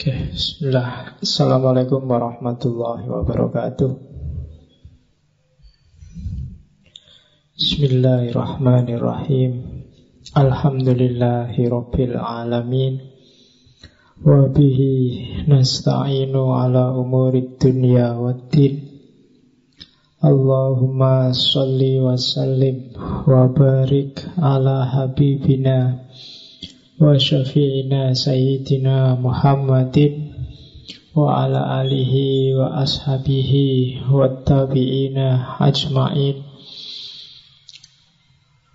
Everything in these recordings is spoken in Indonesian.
Oke, bismillah. Assalamualaikum warahmatullahi wabarakatuh. Bismillahirrahmanirrahim. Alhamdulillahi rabbil alamin. Wa bihi nasta'inu ala umurid dunya waddin. Allahumma salli wa sallim wa barik ala habibina wa syafi'ina sayyidina Muhammadin wa ala alihi wa ashabihi wa tabi'ina ajma'in.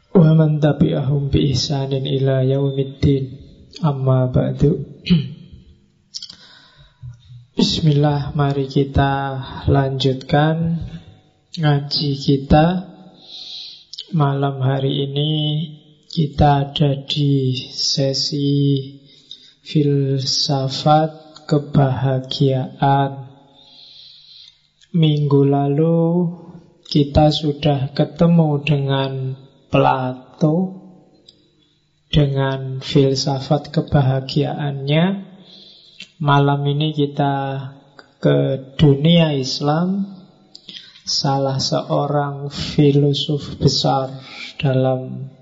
Wa man tabi'ahum bi ihsanin ila yaumiddin. Amma ba'du. Bismillah mari kita lanjutkan ngaji kita malam hari ini kita ada di sesi filsafat kebahagiaan. Minggu lalu kita sudah ketemu dengan Plato dengan filsafat kebahagiaannya. Malam ini kita ke dunia Islam salah seorang filosof besar dalam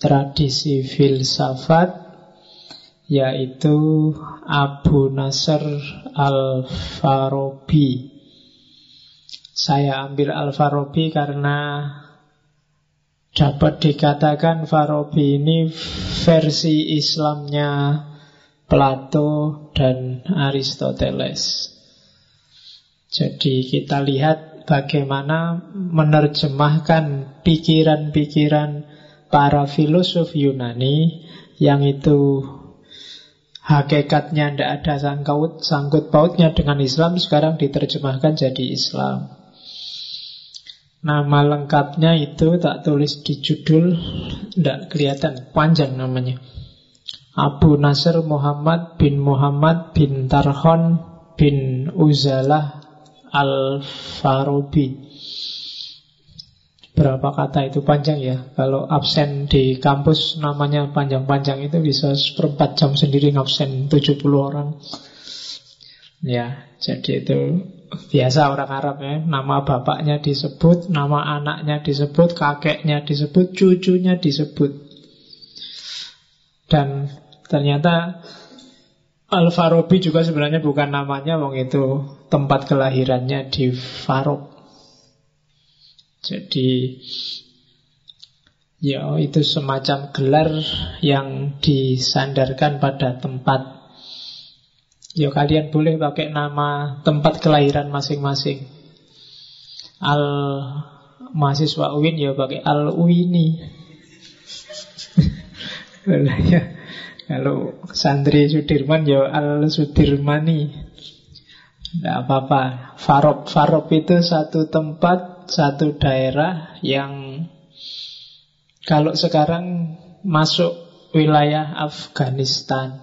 tradisi filsafat yaitu Abu Nasr Al-Farabi. Saya ambil Al-Farabi karena dapat dikatakan Farabi ini versi Islamnya Plato dan Aristoteles. Jadi kita lihat bagaimana menerjemahkan pikiran-pikiran para filosof Yunani yang itu hakikatnya tidak ada sangkut, sangkut pautnya dengan Islam sekarang diterjemahkan jadi Islam. Nama lengkapnya itu tak tulis di judul, tidak kelihatan, panjang namanya. Abu Nasr Muhammad bin Muhammad bin Tarhon bin Uzalah Al-Farabi berapa kata itu panjang ya. Kalau absen di kampus namanya panjang-panjang itu bisa seperempat jam sendiri ngabsen 70 orang. Ya, jadi itu biasa orang Arab ya. Nama bapaknya disebut, nama anaknya disebut, kakeknya disebut, cucunya disebut. Dan ternyata Al-Farabi juga sebenarnya bukan namanya, wong itu tempat kelahirannya di Farouk. Jadi ya itu semacam gelar yang disandarkan pada tempat. Ya kalian boleh pakai nama tempat kelahiran masing-masing. Al mahasiswa UIN ya pakai Al Uini. ya. Kalau santri Sudirman ya Al Sudirmani. Tidak apa-apa. Farop Farop itu satu tempat satu daerah yang kalau sekarang masuk wilayah Afghanistan.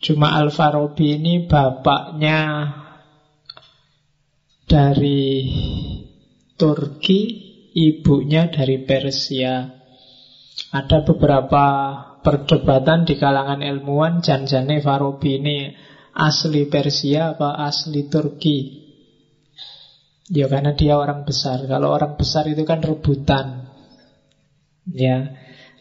Cuma Al-Farabi ini bapaknya dari Turki, ibunya dari Persia. Ada beberapa perdebatan di kalangan ilmuwan Janjane Farabi ini asli Persia apa asli Turki. Ya karena dia orang besar. Kalau orang besar itu kan rebutan. Ya,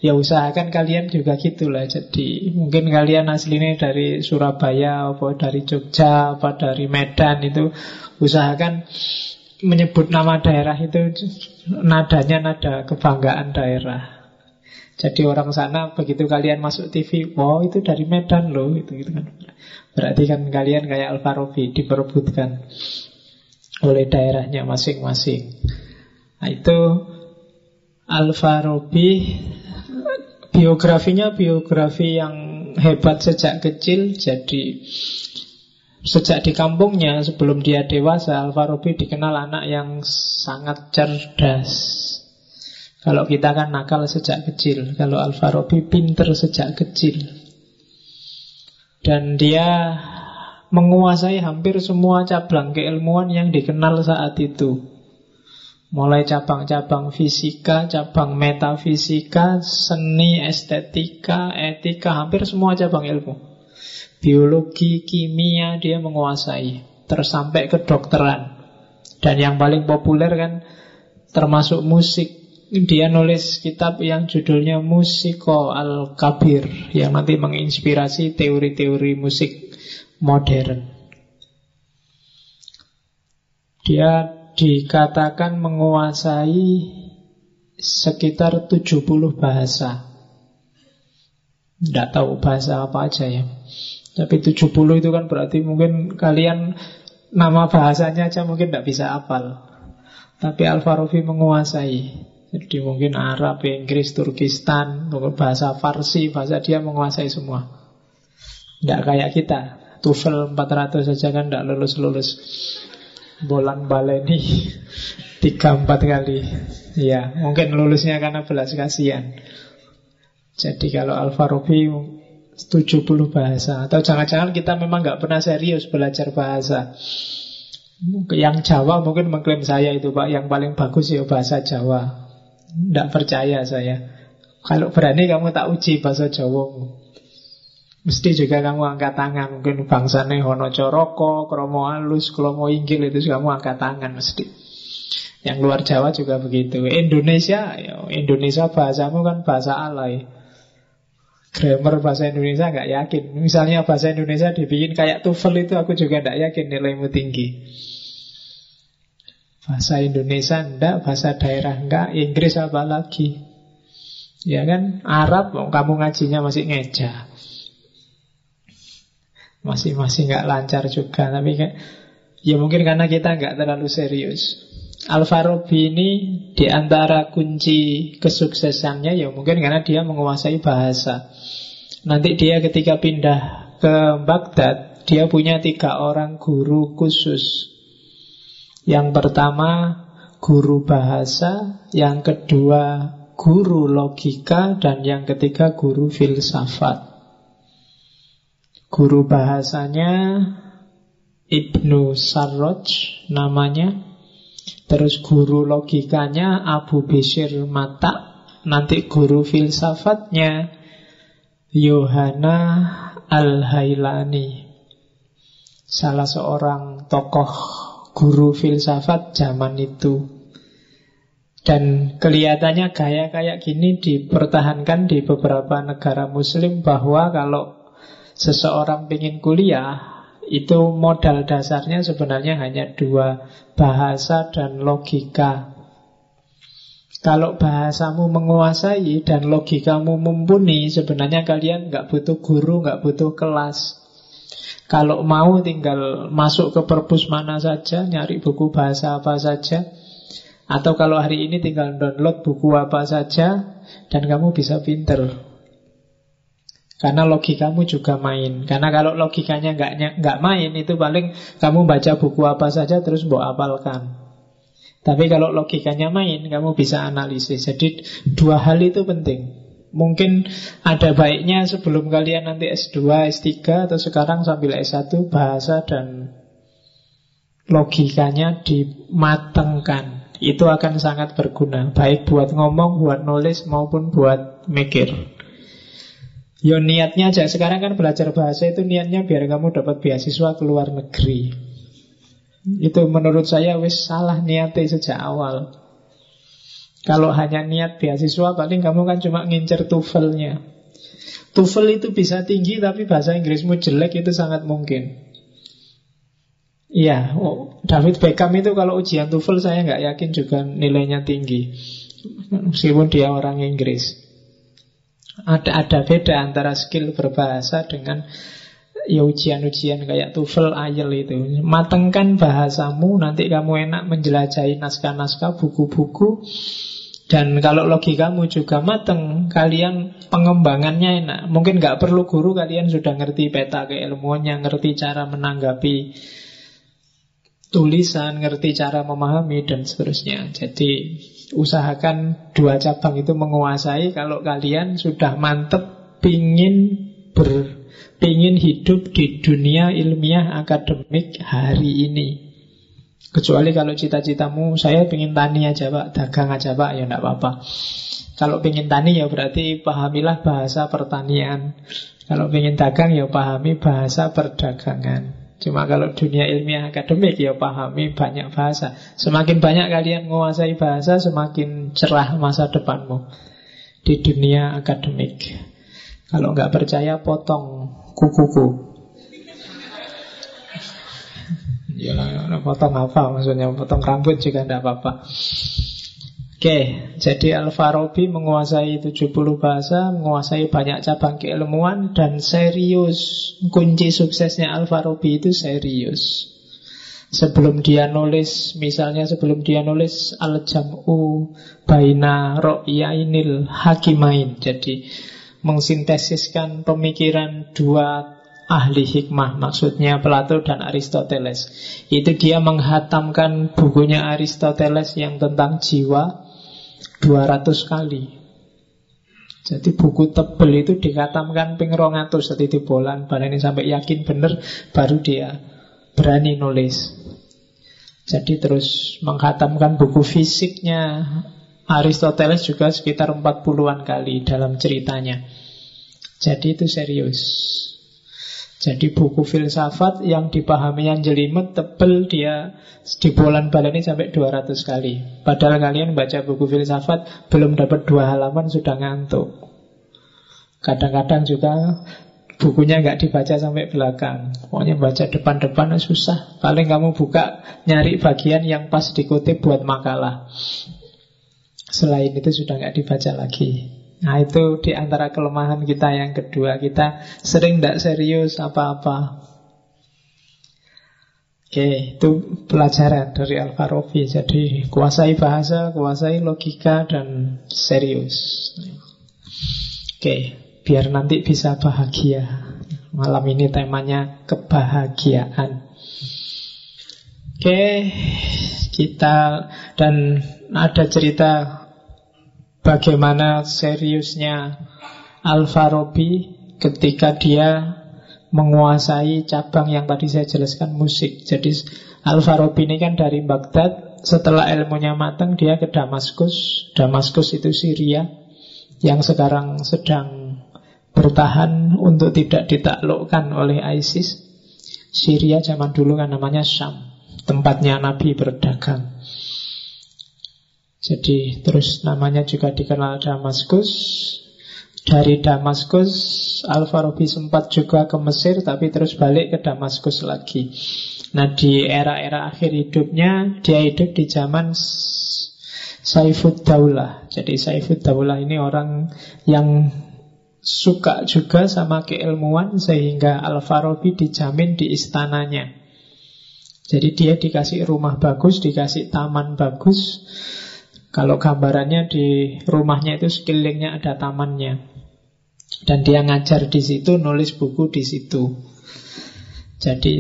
ya usahakan kalian juga gitulah. Jadi mungkin kalian aslinya dari Surabaya, apa dari Jogja, apa dari Medan itu usahakan menyebut nama daerah itu nadanya nada kebanggaan daerah. Jadi orang sana begitu kalian masuk TV, wow itu dari Medan loh, itu gitu kan. Berarti kan kalian kayak Alfarobi diperebutkan oleh daerahnya masing-masing. Nah, itu Al-Farabi biografinya biografi yang hebat sejak kecil jadi sejak di kampungnya sebelum dia dewasa Al-Farabi dikenal anak yang sangat cerdas. Kalau kita kan nakal sejak kecil kalau Al-Farabi pinter sejak kecil. Dan dia menguasai hampir semua cabang keilmuan yang dikenal saat itu. Mulai cabang-cabang fisika, cabang metafisika, seni, estetika, etika, hampir semua cabang ilmu. Biologi, kimia dia menguasai. Terus sampai ke dokteran. Dan yang paling populer kan termasuk musik. Dia nulis kitab yang judulnya Musiko Al-Kabir yang nanti menginspirasi teori-teori musik modern. Dia dikatakan menguasai sekitar 70 bahasa. Tidak tahu bahasa apa aja ya. Tapi 70 itu kan berarti mungkin kalian nama bahasanya aja mungkin tidak bisa hafal. Tapi Al-Farabi menguasai. Jadi mungkin Arab, Inggris, Turkistan, bahasa Farsi, bahasa dia menguasai semua. Tidak kayak kita. TOEFL 400 saja kan tidak lulus-lulus. Bolan baleni tiga empat kali. Ya, mungkin lulusnya karena belas kasihan. Jadi kalau Al-Farabi 70 bahasa. Atau jangan-jangan kita memang nggak pernah serius belajar bahasa. Yang Jawa mungkin mengklaim saya itu Pak. Yang paling bagus ya bahasa Jawa. Tidak percaya saya. Kalau berani kamu tak uji bahasa Jawa Mesti juga kamu angkat tangan Mungkin bangsanya Hono Coroko Kromo Alus, Kromo Inggil Itu kamu angkat tangan mesti. Yang luar Jawa juga begitu. Indonesia ya Indonesia bahasamu kan bahasa alay. Grammar bahasa Indonesia nggak yakin. Misalnya bahasa Indonesia dibikin kayak TOEFL itu Aku juga nggak yakin nilaimu tinggi. Bahasa Indonesia enggak Bahasa daerah enggak Inggris apa lagi? Ya kan? Arab kamu ngajinya masih ngeja masih masih nggak lancar juga tapi kayak ya mungkin karena kita nggak terlalu serius Al-Farabi ini di antara kunci kesuksesannya ya mungkin karena dia menguasai bahasa. Nanti dia ketika pindah ke Baghdad, dia punya tiga orang guru khusus. Yang pertama guru bahasa, yang kedua guru logika, dan yang ketiga guru filsafat. Guru bahasanya Ibnu Sarraj namanya. Terus guru logikanya Abu Bishir Mata. Nanti guru filsafatnya Yohana Al-Hailani. Salah seorang tokoh guru filsafat zaman itu. Dan kelihatannya gaya kayak gini dipertahankan di beberapa negara muslim bahwa kalau seseorang ingin kuliah itu modal dasarnya sebenarnya hanya dua bahasa dan logika. Kalau bahasamu menguasai dan logikamu mumpuni, sebenarnya kalian nggak butuh guru, nggak butuh kelas. Kalau mau tinggal masuk ke perpus mana saja, nyari buku bahasa apa saja, atau kalau hari ini tinggal download buku apa saja, dan kamu bisa pinter. Karena logikamu juga main. Karena kalau logikanya nggak nggak main itu paling kamu baca buku apa saja terus mau apalkan. Tapi kalau logikanya main, kamu bisa analisis. Jadi dua hal itu penting. Mungkin ada baiknya sebelum kalian nanti S2, S3 atau sekarang sambil S1 bahasa dan logikanya dimatengkan. Itu akan sangat berguna, baik buat ngomong, buat nulis maupun buat mikir. Yo niatnya aja sekarang kan belajar bahasa itu niatnya biar kamu dapat beasiswa ke luar negeri. Itu menurut saya wis salah niatnya sejak awal. Kalau hanya niat beasiswa paling kamu kan cuma ngincer TOEFL-nya. TOEFL itu bisa tinggi tapi bahasa Inggrismu jelek itu sangat mungkin. Iya, oh, David Beckham itu kalau ujian TOEFL saya nggak yakin juga nilainya tinggi. Meskipun dia orang Inggris. Ada ada beda antara skill berbahasa dengan ya ujian-ujian kayak TOEFL, IELTS itu. Matengkan bahasamu, nanti kamu enak menjelajahi naskah-naskah, buku-buku. Dan kalau logikamu juga mateng, kalian pengembangannya enak. Mungkin nggak perlu guru, kalian sudah ngerti peta keilmuannya, ngerti cara menanggapi tulisan, ngerti cara memahami dan seterusnya. Jadi usahakan dua cabang itu menguasai kalau kalian sudah mantep pingin ber pingin hidup di dunia ilmiah akademik hari ini. Kecuali kalau cita-citamu saya pingin tani aja pak, dagang aja pak, ya enggak apa-apa. Kalau ingin tani ya berarti pahamilah bahasa pertanian. Kalau ingin dagang ya pahami bahasa perdagangan. Cuma kalau dunia ilmiah akademik ya pahami banyak bahasa. Semakin banyak kalian menguasai bahasa, semakin cerah masa depanmu di dunia akademik. Kalau nggak percaya, potong kukuku. Ya, potong apa maksudnya? Potong rambut juga tidak apa-apa. Oke, jadi Al-Farabi menguasai 70 bahasa, menguasai banyak cabang keilmuan, dan serius. Kunci suksesnya Al-Farabi itu serius. Sebelum dia nulis, misalnya sebelum dia nulis Al-Jam'u Baina Ro'yainil Hakimain. Jadi mensintesiskan pemikiran dua ahli hikmah maksudnya Plato dan Aristoteles itu dia menghatamkan bukunya Aristoteles yang tentang jiwa 200 kali. Jadi buku tebel itu dikhatamkan ping rongatus jadi di bolan ini sampai yakin benar baru dia berani nulis. Jadi terus menghatamkan buku fisiknya. Aristoteles juga sekitar 40-an kali dalam ceritanya. Jadi itu serius jadi buku filsafat yang dipahami yang jelimet, tebel dia di bulan baleni sampai 200 kali. Padahal kalian baca buku filsafat belum dapat dua halaman sudah ngantuk. Kadang-kadang juga bukunya nggak dibaca sampai belakang. Pokoknya baca depan-depan susah. Paling kamu buka nyari bagian yang pas dikutip buat makalah. Selain itu sudah nggak dibaca lagi. Nah itu di antara kelemahan kita yang kedua. Kita sering tidak serius apa-apa. Oke, itu pelajaran dari Al-Farabi Jadi kuasai bahasa, kuasai logika, dan serius. Oke, biar nanti bisa bahagia. Malam ini temanya kebahagiaan. Oke, kita dan ada cerita bagaimana seriusnya Al-Farabi ketika dia menguasai cabang yang tadi saya jelaskan musik. Jadi Al-Farabi ini kan dari Baghdad, setelah ilmunya matang dia ke Damaskus. Damaskus itu Syria yang sekarang sedang bertahan untuk tidak ditaklukkan oleh ISIS. Syria zaman dulu kan namanya Syam, tempatnya Nabi berdagang. Jadi terus namanya juga dikenal Damaskus. Dari Damaskus, Al-Farabi sempat juga ke Mesir, tapi terus balik ke Damaskus lagi. Nah di era-era akhir hidupnya, dia hidup di zaman Saifud Daulah. Jadi Saifud Daulah ini orang yang suka juga sama keilmuan sehingga Al-Farabi dijamin di istananya. Jadi dia dikasih rumah bagus, dikasih taman bagus, kalau gambarannya di rumahnya itu sekelilingnya ada tamannya. Dan dia ngajar di situ, nulis buku di situ. Jadi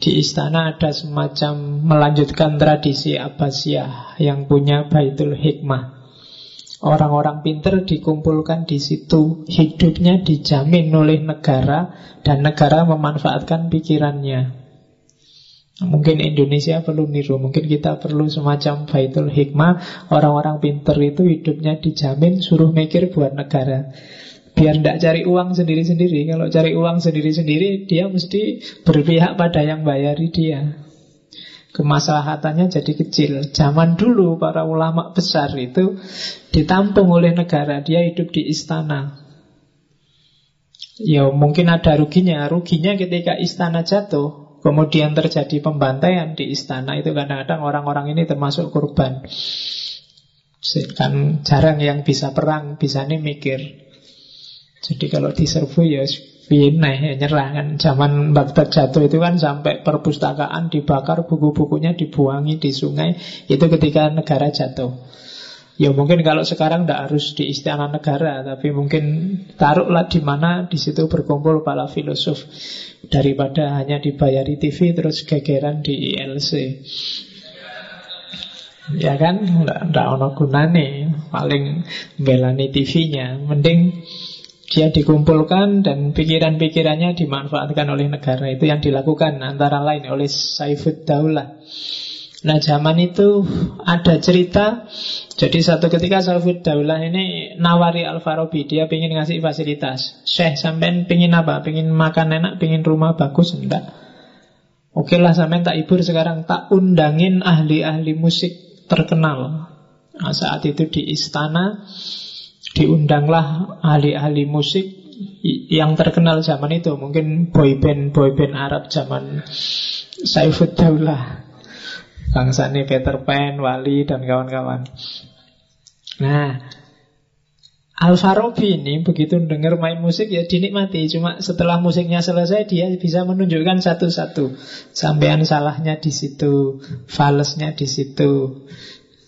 di istana ada semacam melanjutkan tradisi Abbasiyah yang punya Baitul Hikmah. Orang-orang pinter dikumpulkan di situ, hidupnya dijamin oleh negara dan negara memanfaatkan pikirannya. Mungkin Indonesia perlu niru Mungkin kita perlu semacam Baitul Hikmah. Orang-orang pinter itu hidupnya dijamin Suruh mikir buat negara. Biar tidak cari uang sendiri-sendiri. Kalau cari uang sendiri-sendiri Dia mesti berpihak pada yang bayari dia. Kemaslahatannya jadi kecil. Zaman dulu para ulama besar itu Ditampung oleh negara. Dia hidup di istana. Ya mungkin ada ruginya. Ruginya ketika istana jatuh Kemudian terjadi pembantaian di istana itu kadang-kadang orang-orang ini termasuk korban. Kan jarang yang bisa perang, bisa nih mikir. Jadi kalau diserbu ya Nah, ya nyerah kan Zaman Baghdad jatuh itu kan Sampai perpustakaan dibakar Buku-bukunya dibuangi di sungai Itu ketika negara jatuh Ya mungkin kalau sekarang tidak harus di istana negara Tapi mungkin taruhlah di mana Di situ berkumpul para filosof Daripada hanya dibayari TV terus gegeran di ILC Ya kan, nggak ono gunane Paling belani TV-nya Mending dia dikumpulkan dan pikiran-pikirannya dimanfaatkan oleh negara. Itu yang dilakukan antara lain oleh Saifud Daulah Nah zaman itu ada cerita Jadi satu ketika Saifud Daulah ini nawari Al-Farabi Dia ingin ngasih fasilitas Syekh sampean pingin apa? Pingin makan enak, pingin rumah bagus? Enggak Oke lah sampean tak ibur sekarang Tak undangin ahli-ahli musik terkenal nah, Saat itu di istana Diundanglah ahli-ahli musik Yang terkenal zaman itu Mungkin boyband boyband Arab zaman Saifud Daulah Bangsa ini Peter Pan, Wali, dan kawan-kawan. Nah, Al-Farabi ini begitu dengar main musik ya dinikmati. Cuma setelah musiknya selesai dia bisa menunjukkan satu-satu. Sampean salahnya di situ, falesnya di situ.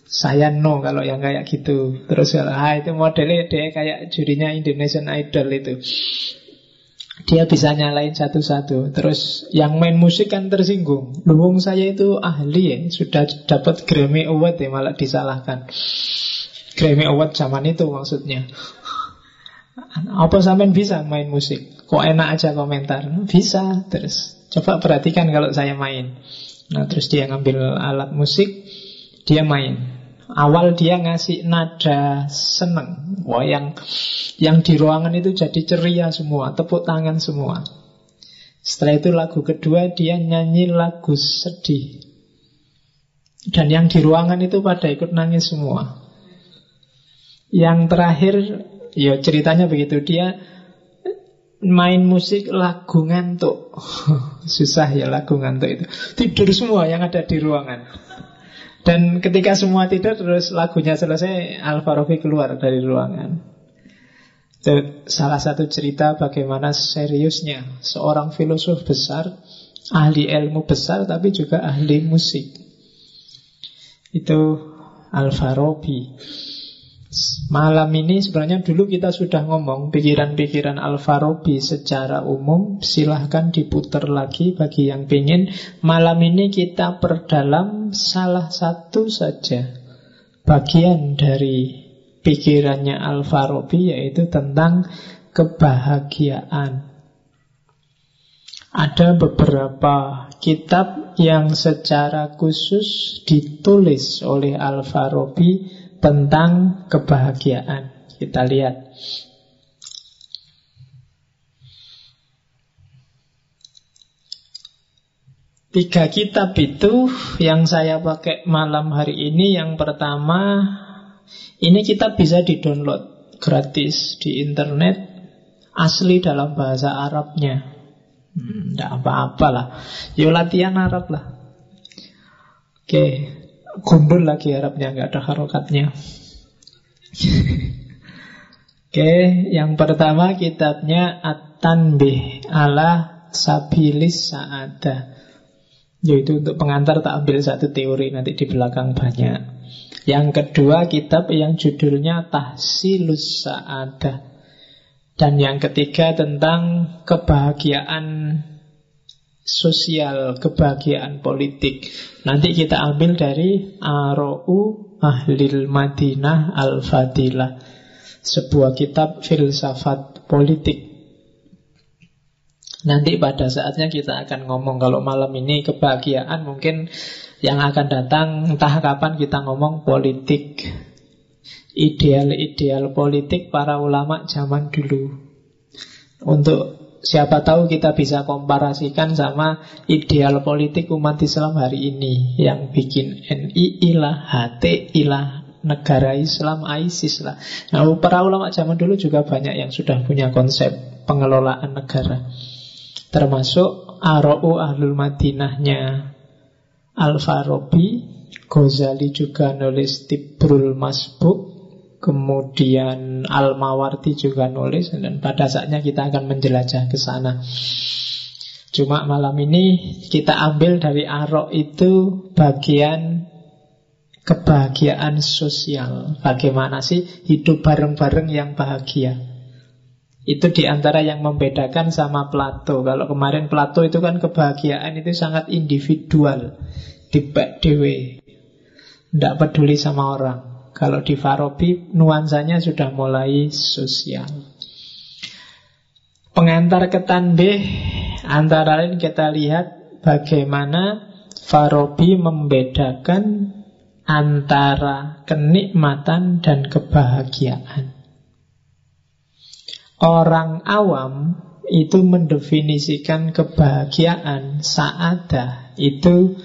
Saya no kalau yang kayak gitu. Terus ah itu modelnya dia kayak jurinya Indonesian Idol itu. Dia bisa nyalain satu-satu. Terus yang main musik kan tersinggung. Luhung saya itu ahli ya Sudah dapat Grammy Award ya Malah disalahkan. Grammy Award zaman itu maksudnya. Apa sampean bisa main musik? Kok enak aja komentar? Bisa Terus. Coba perhatikan kalau saya main. Nah terus dia ngambil alat musik Dia main Awal dia ngasih nada seneng. Wah yang yang di ruangan itu jadi ceria semua Tepuk tangan semua. Setelah itu lagu kedua dia nyanyi lagu sedih. Dan yang di ruangan itu pada ikut nangis semua. Yang terakhir Ya ceritanya begitu. Dia main musik lagu ngantuk. Susah ya lagu ngantuk itu. Tidur semua yang ada di ruangan dan ketika semua tidur terus lagunya selesai Al-Farabi keluar dari ruangan. Itu salah satu cerita bagaimana seriusnya Seorang filosof besar Ahli ilmu besar tapi juga ahli musik. Itu Al-Farabi Malam ini sebenarnya dulu kita sudah ngomong pikiran-pikiran Al-Farabi secara umum. Silahkan diputar lagi bagi yang ingin Malam ini kita perdalam salah satu saja Bagian dari pikirannya Al-Farabi yaitu tentang kebahagiaan. Ada beberapa kitab yang secara khusus ditulis oleh Al-Farabi tentang kebahagiaan. Kita lihat. Tiga kitab itu yang saya pakai malam hari ini. Yang pertama Ini kitab bisa di-download gratis di internet Asli dalam bahasa Arabnya. Tidak hmm, apa-apa lah. Yuk latihan Arab lah. Oke Gundul lagi Arabnya, nggak ada harokatnya. Oke, yang pertama kitabnya At-Tanbih ala Sabilis Sa'adah. Yaitu untuk pengantar tak ambil satu teori nanti di belakang banyak. Yang kedua kitab yang judulnya Tahsilus Sa'adah. Dan yang ketiga tentang kebahagiaan sosial, kebahagiaan politik. Nanti kita ambil dari Aro'u Ahlil Madinah Al-Fadilah. Sebuah kitab filsafat politik. Nanti pada saatnya kita akan ngomong Kalau malam ini kebahagiaan mungkin yang akan datang entah kapan kita ngomong politik Ideal-ideal politik para ulama zaman dulu Untuk Siapa tahu kita bisa komparasikan sama ideal politik umat Islam hari ini Yang bikin NI lah, HTI lah, negara Islam, ISIS lah. Nah para ulama zaman dulu juga banyak yang sudah punya konsep pengelolaan negara. Termasuk Aro'u Ahlul Madinahnya Al-Farabi Ghazali juga nulis Tibrul Masbuk Kemudian Al-Mawarti juga nulis dan pada saatnya kita akan menjelajah ke sana. Cuma malam ini kita ambil dari Arok itu bagian kebahagiaan sosial. Bagaimana sih hidup bareng-bareng yang bahagia? Itu di antara yang membedakan sama Plato. Kalau kemarin Plato itu kan kebahagiaan itu sangat individual. Di dewe. Tidak peduli sama orang. Kalau di Farabi nuansanya sudah mulai sosial. Pengantar ke tanbih antara lain kita lihat bagaimana Farabi membedakan antara kenikmatan dan kebahagiaan. Orang awam itu mendefinisikan kebahagiaan saadah itu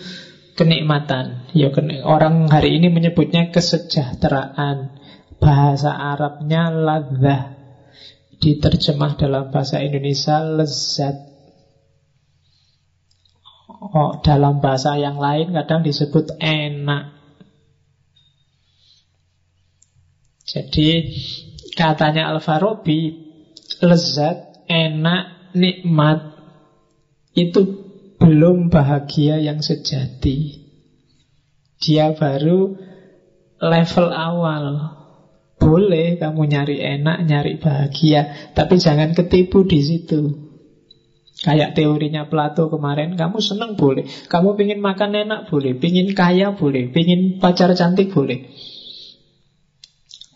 kenikmatan. Ya orang hari ini menyebutnya kesejahteraan. Bahasa Arabnya ladzah. Diterjemah dalam bahasa Indonesia lezat. Oh, dalam bahasa yang lain kadang disebut enak. Jadi katanya Al-Farabi lezat, enak, nikmat itu belum bahagia yang sejati. Dia baru level awal. Boleh kamu nyari enak, nyari bahagia, tapi jangan ketipu di situ. Kayak teorinya Plato kemarin, kamu seneng boleh, kamu pingin makan enak boleh, pingin kaya boleh, pingin pacar cantik boleh.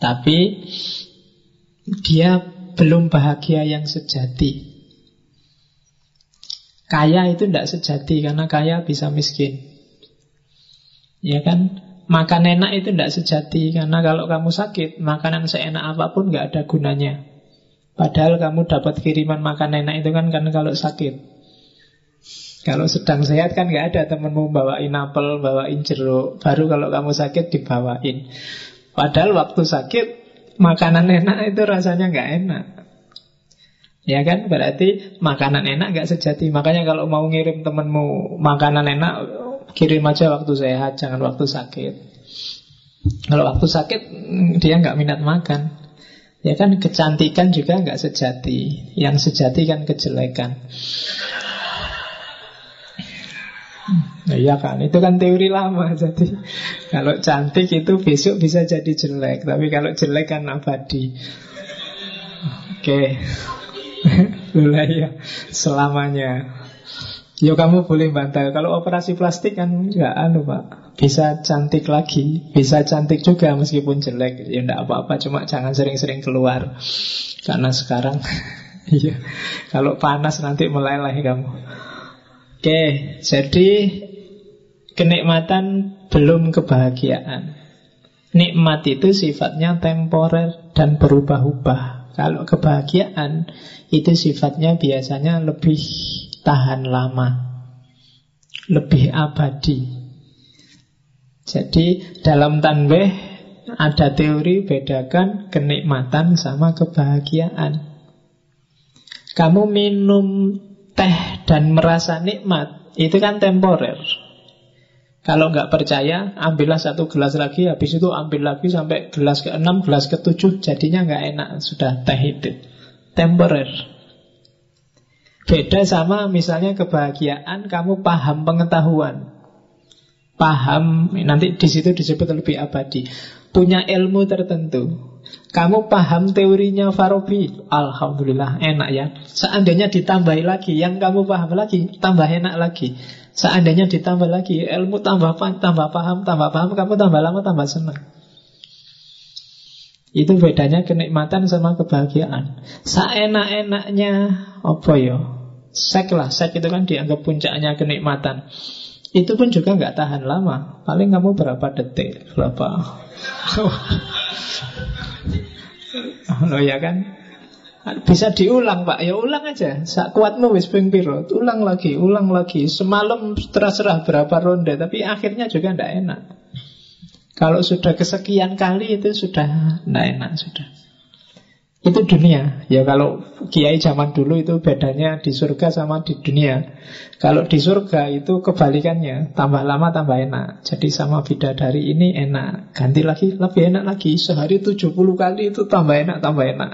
Tapi dia belum bahagia yang sejati. Kaya itu tidak sejati karena kaya bisa miskin. Ya kan? Makan enak itu tidak sejati karena kalau kamu sakit, makanan seenak apa pun nggak ada gunanya. Padahal kamu dapat kiriman makan enak itu kan karena kalau sakit. Kalau sedang sehat kan nggak ada temenmu bawain apel, bawain jeruk. Baru kalau kamu sakit dibawain. Padahal waktu sakit makanan enak itu rasanya nggak enak. Ya kan, berarti makanan enak nggak sejati. Makanya kalau mau ngirim temenmu makanan enak, kirim aja waktu sehat, jangan waktu sakit. Kalau waktu sakit dia nggak minat makan. Ya kan, kecantikan juga nggak sejati. Yang sejati kan kejelekan. Nah, iya kan, itu kan teori lama Jadi kalau cantik itu besok bisa jadi jelek Tapi kalau jelek kan abadi Oke Lula ya Selamanya. Ya kamu boleh bantal. Kalau operasi plastik kan nggak anu pak. Bisa cantik lagi Bisa cantik juga meskipun jelek. Ya enggak apa-apa Cuma jangan sering-sering keluar. Karena sekarang Iya. Kalau panas nanti meleleh kamu. Oke Jadi Kenikmatan belum kebahagiaan. Nikmat itu sifatnya temporer dan berubah-ubah. Kalau kebahagiaan itu sifatnya biasanya lebih tahan lama, lebih abadi. Jadi dalam tanbeh ada teori bedakan kenikmatan sama kebahagiaan. Kamu minum teh dan merasa nikmat, itu kan temporer. Kalau nggak percaya, ambillah satu gelas lagi, habis itu ambil lagi sampai gelas ke-6, gelas ke-7, jadinya nggak enak, sudah teh itu. Temporer. Beda sama misalnya kebahagiaan, kamu paham pengetahuan. Paham, nanti di situ disebut lebih abadi. Punya ilmu tertentu. Kamu paham teorinya Farabi Alhamdulillah, enak ya Seandainya ditambahi lagi Yang kamu paham lagi, tambah enak lagi Seandainya ditambah lagi ilmu tambah tambah paham, tambah paham, kamu tambah lama tambah senang. Itu bedanya kenikmatan sama kebahagiaan. Seenak-enaknya apa ya? Sek lah, sek itu kan dianggap puncaknya kenikmatan. Itu pun juga nggak tahan lama. Paling kamu berapa detik, berapa? oh ya kan? Bisa diulang pak, ya ulang aja. Sak kuatmu wis ping piro? Ulang lagi, ulang lagi. Semalam terserah berapa ronde Tapi akhirnya juga tidak enak. Kalau sudah kesekian kali itu sudah tidak enak sudah Itu dunia. Ya kalau kiai zaman dulu itu bedanya di surga sama di dunia. Kalau di surga itu kebalikannya. Tambah lama tambah enak. Jadi sama bidadari ini enak. Ganti lagi lebih enak lagi. Sehari 70 kali itu tambah enak tambah enak.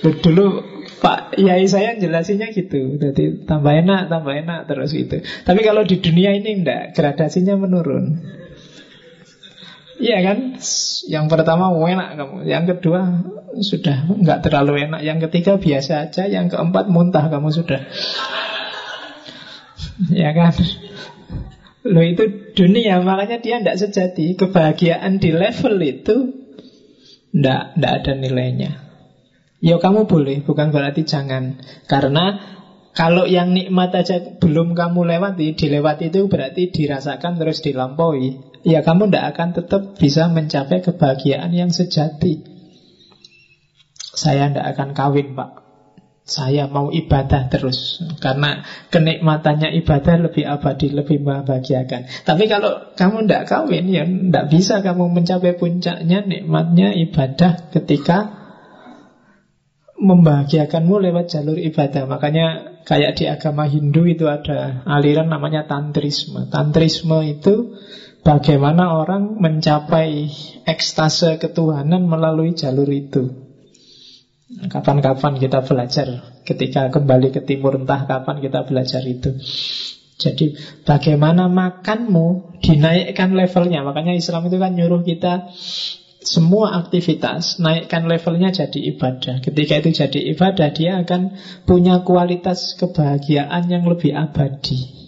Dulu Pak Yai saya jelasinnya gitu. Jadi tambah enak, tambah enak terus itu Tapi kalau di dunia ini enggak. Gradasinya menurun Iya kan? Yang pertama enak kamu. Yang kedua sudah enggak terlalu enak. Yang ketiga biasa aja. Yang keempat muntah kamu sudah. Ya kan? Loh itu dunia. Makanya dia enggak sejati. Kebahagiaan di level itu Enggak, enggak ada nilainya. Ya kamu boleh, bukan berarti jangan. Karena Kalau yang nikmat aja belum kamu lewati, dilewati itu berarti dirasakan terus dilampaui. Ya kamu tidak akan tetap bisa mencapai kebahagiaan yang sejati. Saya tidak akan kawin pak. Saya mau ibadah terus Karena kenikmatannya ibadah lebih abadi, lebih membahagiakan Tapi kalau kamu tidak kawin Ya tidak bisa kamu mencapai puncaknya Nikmatnya ibadah ketika Membahagiakanmu lewat jalur ibadah Makanya Kayak di agama Hindu itu ada aliran namanya Tantrisme. Tantrisme itu bagaimana orang mencapai ekstase ketuhanan melalui jalur itu. Kapan-kapan kita belajar ketika kembali ke timur entah kapan kita belajar itu. Jadi bagaimana makanmu dinaikkan levelnya. Makanya Islam itu kan nyuruh kita semua aktivitas naikkan levelnya jadi ibadah. Ketika itu jadi ibadah, dia akan punya kualitas kebahagiaan yang lebih abadi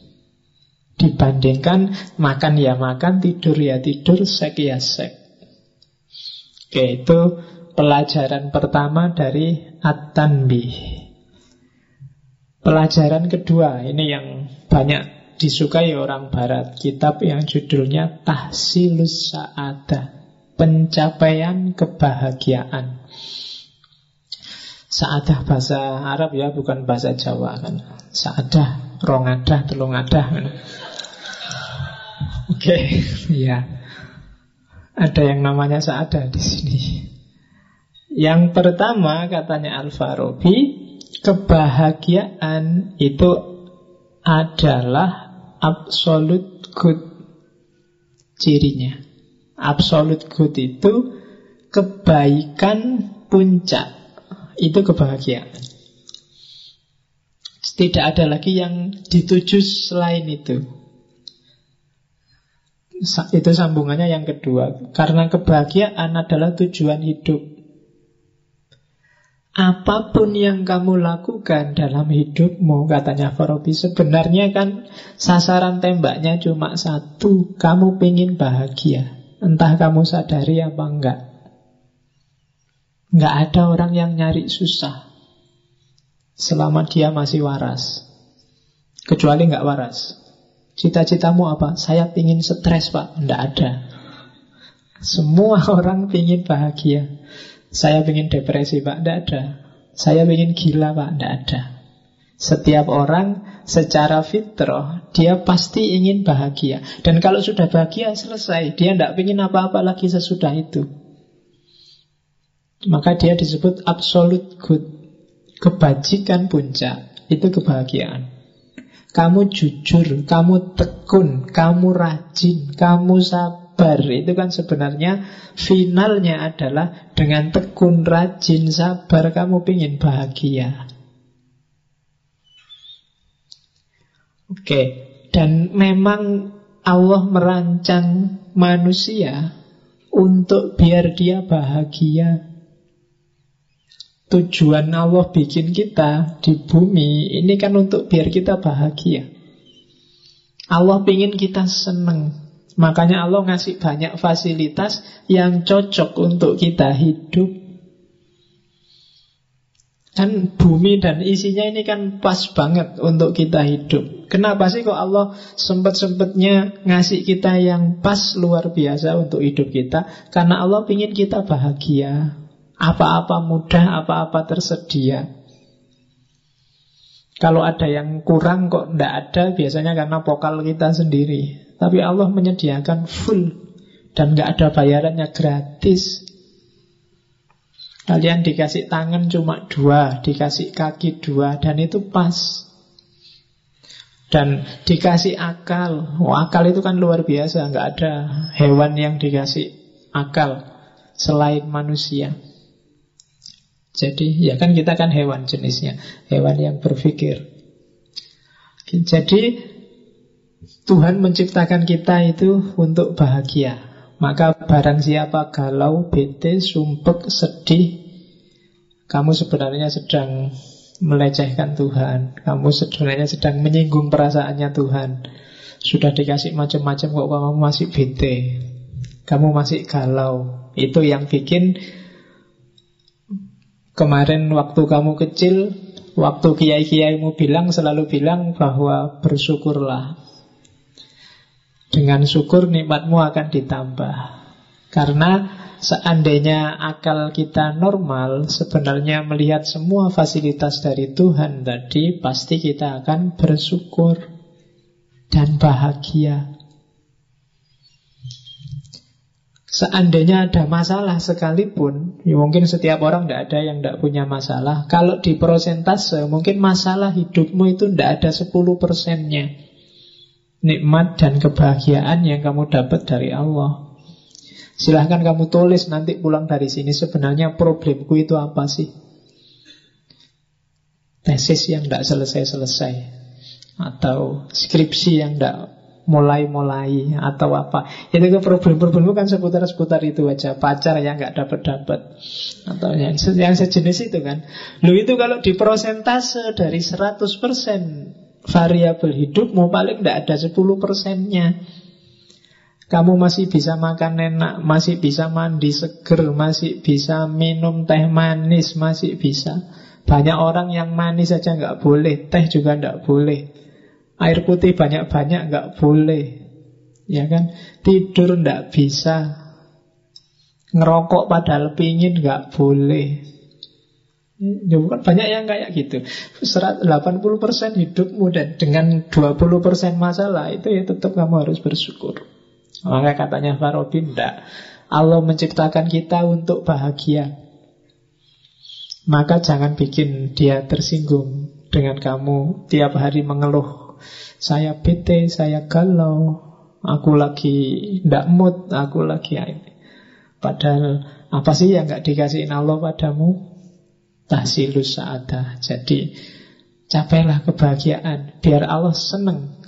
dibandingkan makan ya makan, tidur ya tidur, sek ya sek. Oke, itu pelajaran pertama dari At-Tanbih. Pelajaran kedua, ini yang banyak disukai orang barat, kitab yang judulnya Tahsilus Sa'adah pencapaian kebahagiaan. Saadah bahasa Arab ya, bukan bahasa Jawa kan. Saadah, rongadah, telungadah kan. Oke, okay, ya. Ada yang namanya saadah di sini. Yang pertama katanya Al-Farabi, kebahagiaan itu adalah absolute good cirinya. Absolute good itu kebaikan puncak. Itu kebahagiaan. Tidak ada lagi yang dituju selain itu. Itu sambungannya yang kedua. Karena kebahagiaan adalah tujuan hidup. Apa pun yang kamu lakukan dalam hidupmu, katanya Farabi, sebenarnya kan sasaran tembaknya cuma satu, kamu pengen bahagia. Entah kamu sadari apa enggak Enggak ada orang yang nyari susah Selama dia masih waras Kecuali enggak waras Cita-citamu apa? Saya ingin stres pak Enggak ada Semua orang ingin bahagia Saya ingin depresi pak Enggak ada Saya ingin gila pak Enggak ada setiap orang secara fitrah dia pasti ingin bahagia. Dan kalau sudah bahagia selesai, dia tidak ingin apa-apa lagi sesudah itu. Maka dia disebut absolute good. Kebajikan puncak itu kebahagiaan. Kamu jujur, kamu tekun, kamu rajin, kamu sabar. Itu kan sebenarnya finalnya adalah dengan tekun, rajin, sabar kamu ingin bahagia. Oke, dan memang Allah merancang manusia untuk biar dia bahagia. Tujuan Allah bikin kita di bumi ini kan untuk biar kita bahagia. Allah ingin kita senang. Makanya Allah ngasih banyak fasilitas yang cocok untuk kita hidup Kan bumi dan isinya ini kan pas banget untuk kita hidup. Kenapa sih kok Allah sempat-sempatnya ngasih kita yang pas luar biasa untuk hidup kita? Karena Allah ingin kita bahagia. Apa-apa mudah, apa-apa tersedia. Kalau ada yang kurang kok tidak ada, biasanya karena pokal kita sendiri. Tapi Allah menyediakan full dan nggak ada bayarannya gratis. Kalian dikasih tangan cuma dua, dikasih kaki dua, dan itu pas. Dan dikasih akal. Oh, akal itu kan luar biasa, nggak ada hewan yang dikasih akal selain manusia. Jadi ya kan kita kan hewan jenisnya, hewan yang berpikir. Jadi Tuhan menciptakan kita itu untuk bahagia. Maka barang siapa galau, bete, sumpek, sedih Kamu sebenarnya sedang melecehkan Tuhan. Kamu sebenarnya sedang menyinggung perasaannya Tuhan. Sudah dikasih macam-macam kok kamu masih bete. Kamu masih galau. Itu yang bikin Kemarin waktu kamu kecil Waktu kiai-kiaimu bilang selalu bilang bahwa bersyukurlah. Dengan syukur nikmatmu akan ditambah. Karena seandainya akal kita normal, sebenarnya melihat semua fasilitas dari Tuhan tadi, pasti kita akan bersyukur dan bahagia. Seandainya ada masalah sekalipun, ya mungkin setiap orang tidak ada yang tidak punya masalah. Kalau di prosentase, mungkin masalah hidupmu itu tidak ada 10 persennya. Nikmat dan kebahagiaan yang kamu dapat dari Allah. Silahkan kamu tulis nanti pulang dari sini sebenarnya problemku itu apa sih? Tesis yang tidak selesai-selesai. Atau skripsi yang tidak mulai-mulai atau apa. Itu ke problem-problemmu kan seputar-seputar itu aja. Pacar yang nggak dapat-dapat atau yang, yang sejenis itu kan. Lu itu kalau di prosentase dari 100% variabel hidupmu paling tidak ada 10 persennya. Kamu masih bisa makan enak, masih bisa mandi seger, masih bisa minum teh manis, masih bisa. Banyak orang yang manis saja nggak boleh, teh juga nggak boleh. Air putih banyak-banyak nggak boleh. Ya kan? Tidur nggak bisa. Ngerokok padahal pingin nggak boleh. Ya bukan banyak yang kayak gitu 80% hidupmu dan dengan 20% masalah Itu ya tetap kamu harus bersyukur Maka katanya Farabi Tidak Allah menciptakan kita untuk bahagia Maka jangan bikin dia tersinggung Dengan kamu tiap hari mengeluh saya bete, saya galau, aku lagi ndak mood, aku lagi ini. Padahal apa sih yang nggak dikasihin Allah padamu? Tahsilus sa'adah. Jadi capailah kebahagiaan biar Allah seneng.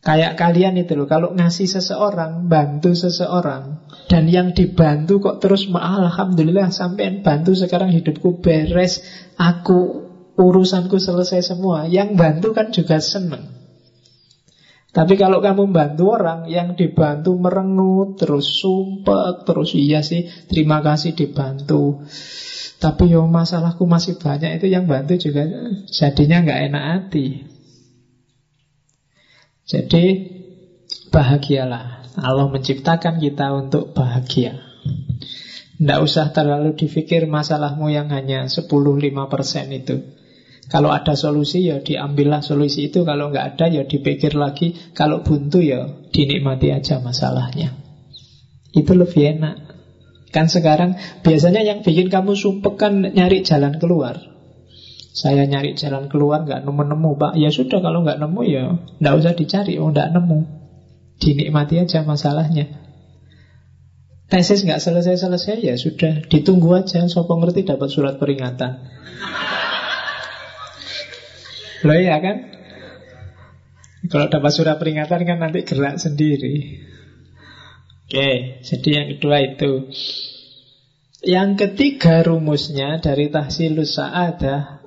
Kayak kalian itu loh, kalau ngasih seseorang, bantu seseorang, dan yang dibantu kok terus, alhamdulillah sampai bantu sekarang hidupku beres, aku urusanku selesai semua. Yang bantu kan juga seneng. Tapi kalau kamu bantu orang yang dibantu merengut, terus sumpah, terus iya sih, terima kasih dibantu. Tapi yo masalahku masih banyak itu yang bantu juga jadinya nggak enak hati. Jadi bahagialah. Allah menciptakan kita untuk bahagia. Tidak usah terlalu dipikir masalahmu yang hanya 10-5% itu. Kalau ada solusi ya diambillah solusi itu. Kalau nggak ada ya dipikir lagi. Kalau buntu ya dinikmati aja masalahnya. Itu lebih enak. Kan sekarang biasanya yang bikin kamu sumpek kan nyari jalan keluar. Saya nyari jalan keluar nggak nemu-nemu pak. Ya sudah kalau nggak nemu ya nggak usah dicari. Oh nggak nemu. Dinikmati aja masalahnya. Tesis nggak selesai-selesai ya sudah. Ditunggu aja Sopo ngerti dapat surat peringatan Loh ya kan? Kalau dapat surat peringatan kan nanti gerak sendiri. Oke, jadi yang kedua itu. Yang ketiga rumusnya dari tahsilus sa'adah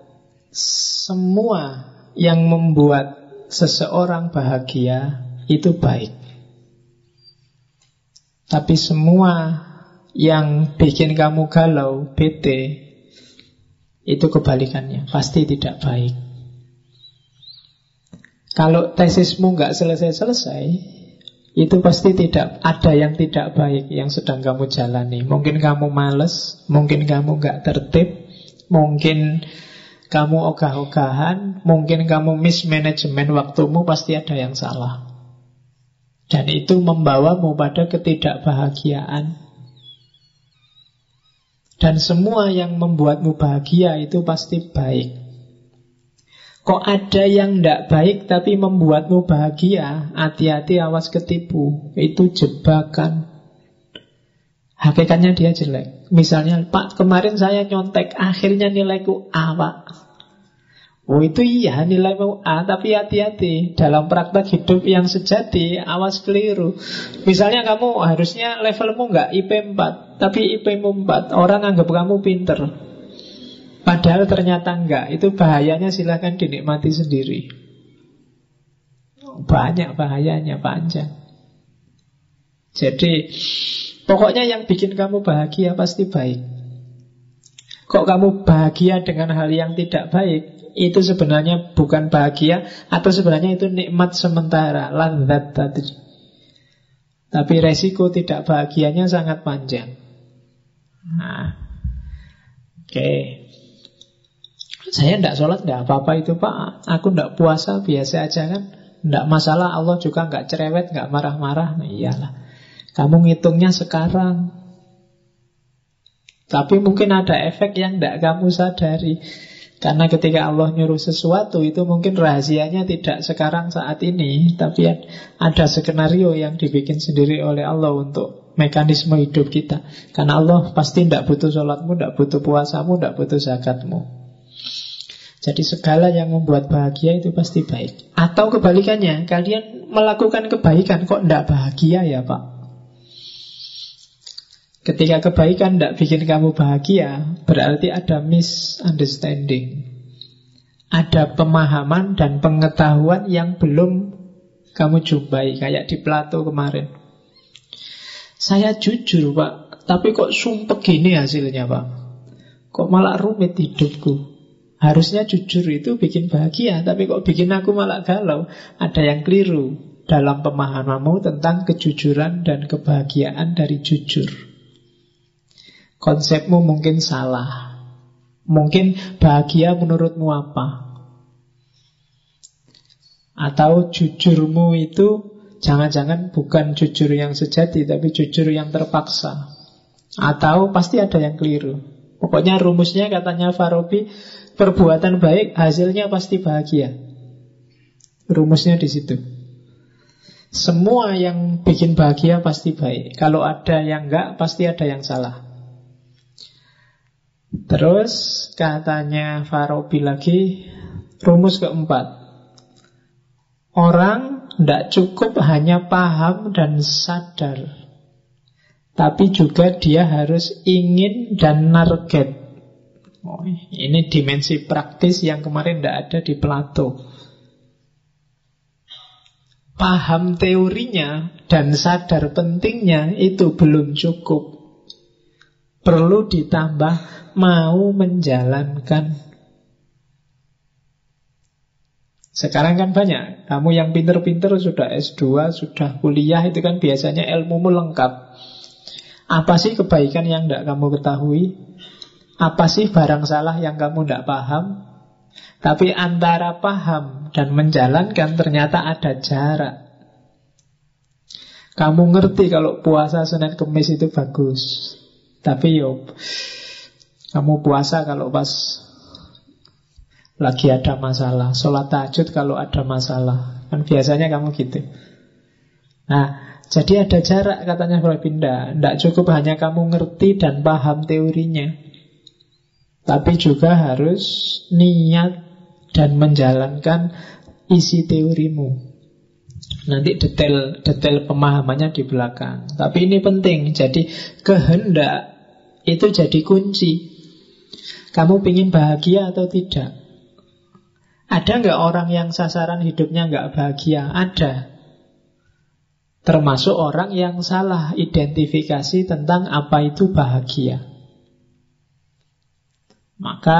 Semua yang membuat seseorang bahagia itu baik Tapi semua yang bikin kamu galau, bete Itu kebalikannya, pasti tidak baik kalau tesismu nggak selesai-selesai, itu pasti tidak ada yang tidak baik yang sedang kamu jalani. Mungkin kamu males, mungkin kamu nggak tertib, mungkin kamu ogah-ogahan, mungkin kamu mismanagement waktumu, pasti ada yang salah. Dan itu membawamu pada ketidakbahagiaan. Dan semua yang membuatmu bahagia itu pasti baik. Kok ada yang tidak baik tapi membuatmu bahagia? Hati-hati awas ketipu. Itu jebakan. Hakikatnya dia jelek. Misalnya Pak kemarin saya nyontek Akhirnya nilaiku A Pak. Oh itu iya nilaimu A Tapi hati-hati. Dalam praktek hidup yang sejati Awas keliru. Misalnya kamu harusnya levelmu nggak IP 4 Tapi IP 4 Orang anggap kamu pinter Padahal ternyata enggak Itu bahayanya silahkan dinikmati sendiri Banyak bahayanya panjang Jadi Pokoknya yang bikin kamu bahagia pasti baik Kok kamu bahagia dengan hal yang tidak baik? Itu sebenarnya bukan bahagia atau sebenarnya itu nikmat sementara, landat tadi. Tapi resiko tidak bahagianya sangat panjang. Nah, oke. Okay. Saya tidak sholat, tidak apa-apa itu pak. Aku tidak puasa, biasa aja kan. Tidak masalah, Allah juga nggak cerewet, nggak marah-marah. Nah, iyalah. Kamu ngitungnya sekarang. Tapi mungkin ada efek yang tidak kamu sadari. Karena ketika Allah nyuruh sesuatu itu mungkin rahasianya tidak sekarang saat ini Tapi ada skenario yang dibikin sendiri oleh Allah untuk mekanisme hidup kita Karena Allah pasti tidak butuh sholatmu, tidak butuh puasamu, tidak butuh zakatmu Jadi segala yang membuat bahagia itu pasti baik Atau kebalikannya, kalian melakukan kebaikan kok tidak bahagia ya Pak Ketika kebaikan tidak bikin kamu bahagia, berarti ada misunderstanding. Ada pemahaman dan pengetahuan yang belum kamu jumpai, kayak di Plato kemarin. Saya jujur pak, tapi kok sumpah gini hasilnya pak? Kok malah rumit hidupku? Harusnya jujur itu bikin bahagia, tapi kok bikin aku malah galau? Ada yang keliru dalam pemahamanmu tentang kejujuran dan kebahagiaan dari jujur. Konsepmu mungkin salah. Mungkin bahagia menurutmu apa? Atau jujurmu itu jangan-jangan bukan jujur yang sejati, tapi jujur yang terpaksa. Atau pasti ada yang keliru. Pokoknya rumusnya katanya Farabi, perbuatan baik hasilnya pasti bahagia. Rumusnya di situ. Semua yang bikin bahagia pasti baik. Kalau ada yang enggak, pasti ada yang salah. Terus katanya Farabi lagi rumus keempat. Orang tidak cukup hanya paham dan sadar Tapi juga dia harus ingin dan narget oh, Ini dimensi praktis yang kemarin tidak ada di Plato Paham teorinya dan sadar pentingnya itu belum cukup Perlu ditambah mau menjalankan. Sekarang kan banyak, kamu yang pinter-pinter sudah S2, sudah kuliah, itu kan biasanya ilmumu lengkap. Apa sih kebaikan yang tidak kamu ketahui? Apa sih barang salah yang kamu tidak paham? Tapi antara paham dan menjalankan ternyata ada jarak. Kamu ngerti kalau puasa Senin Kemis itu bagus. Tapi yo kamu puasa kalau pas lagi ada masalah. Sholat tahajud kalau ada masalah. Kan biasanya kamu gitu. Nah, jadi ada jarak katanya Pindah. Tidak cukup hanya kamu ngerti dan paham teorinya. Tapi juga harus niat dan menjalankan isi teorimu. Nanti detail-detail pemahamannya di belakang. Tapi ini penting. Jadi kehendak itu jadi kunci. Kamu ingin bahagia atau tidak? Ada nggak orang yang sasaran hidupnya nggak bahagia? Ada. Termasuk orang yang salah identifikasi tentang apa itu bahagia. Maka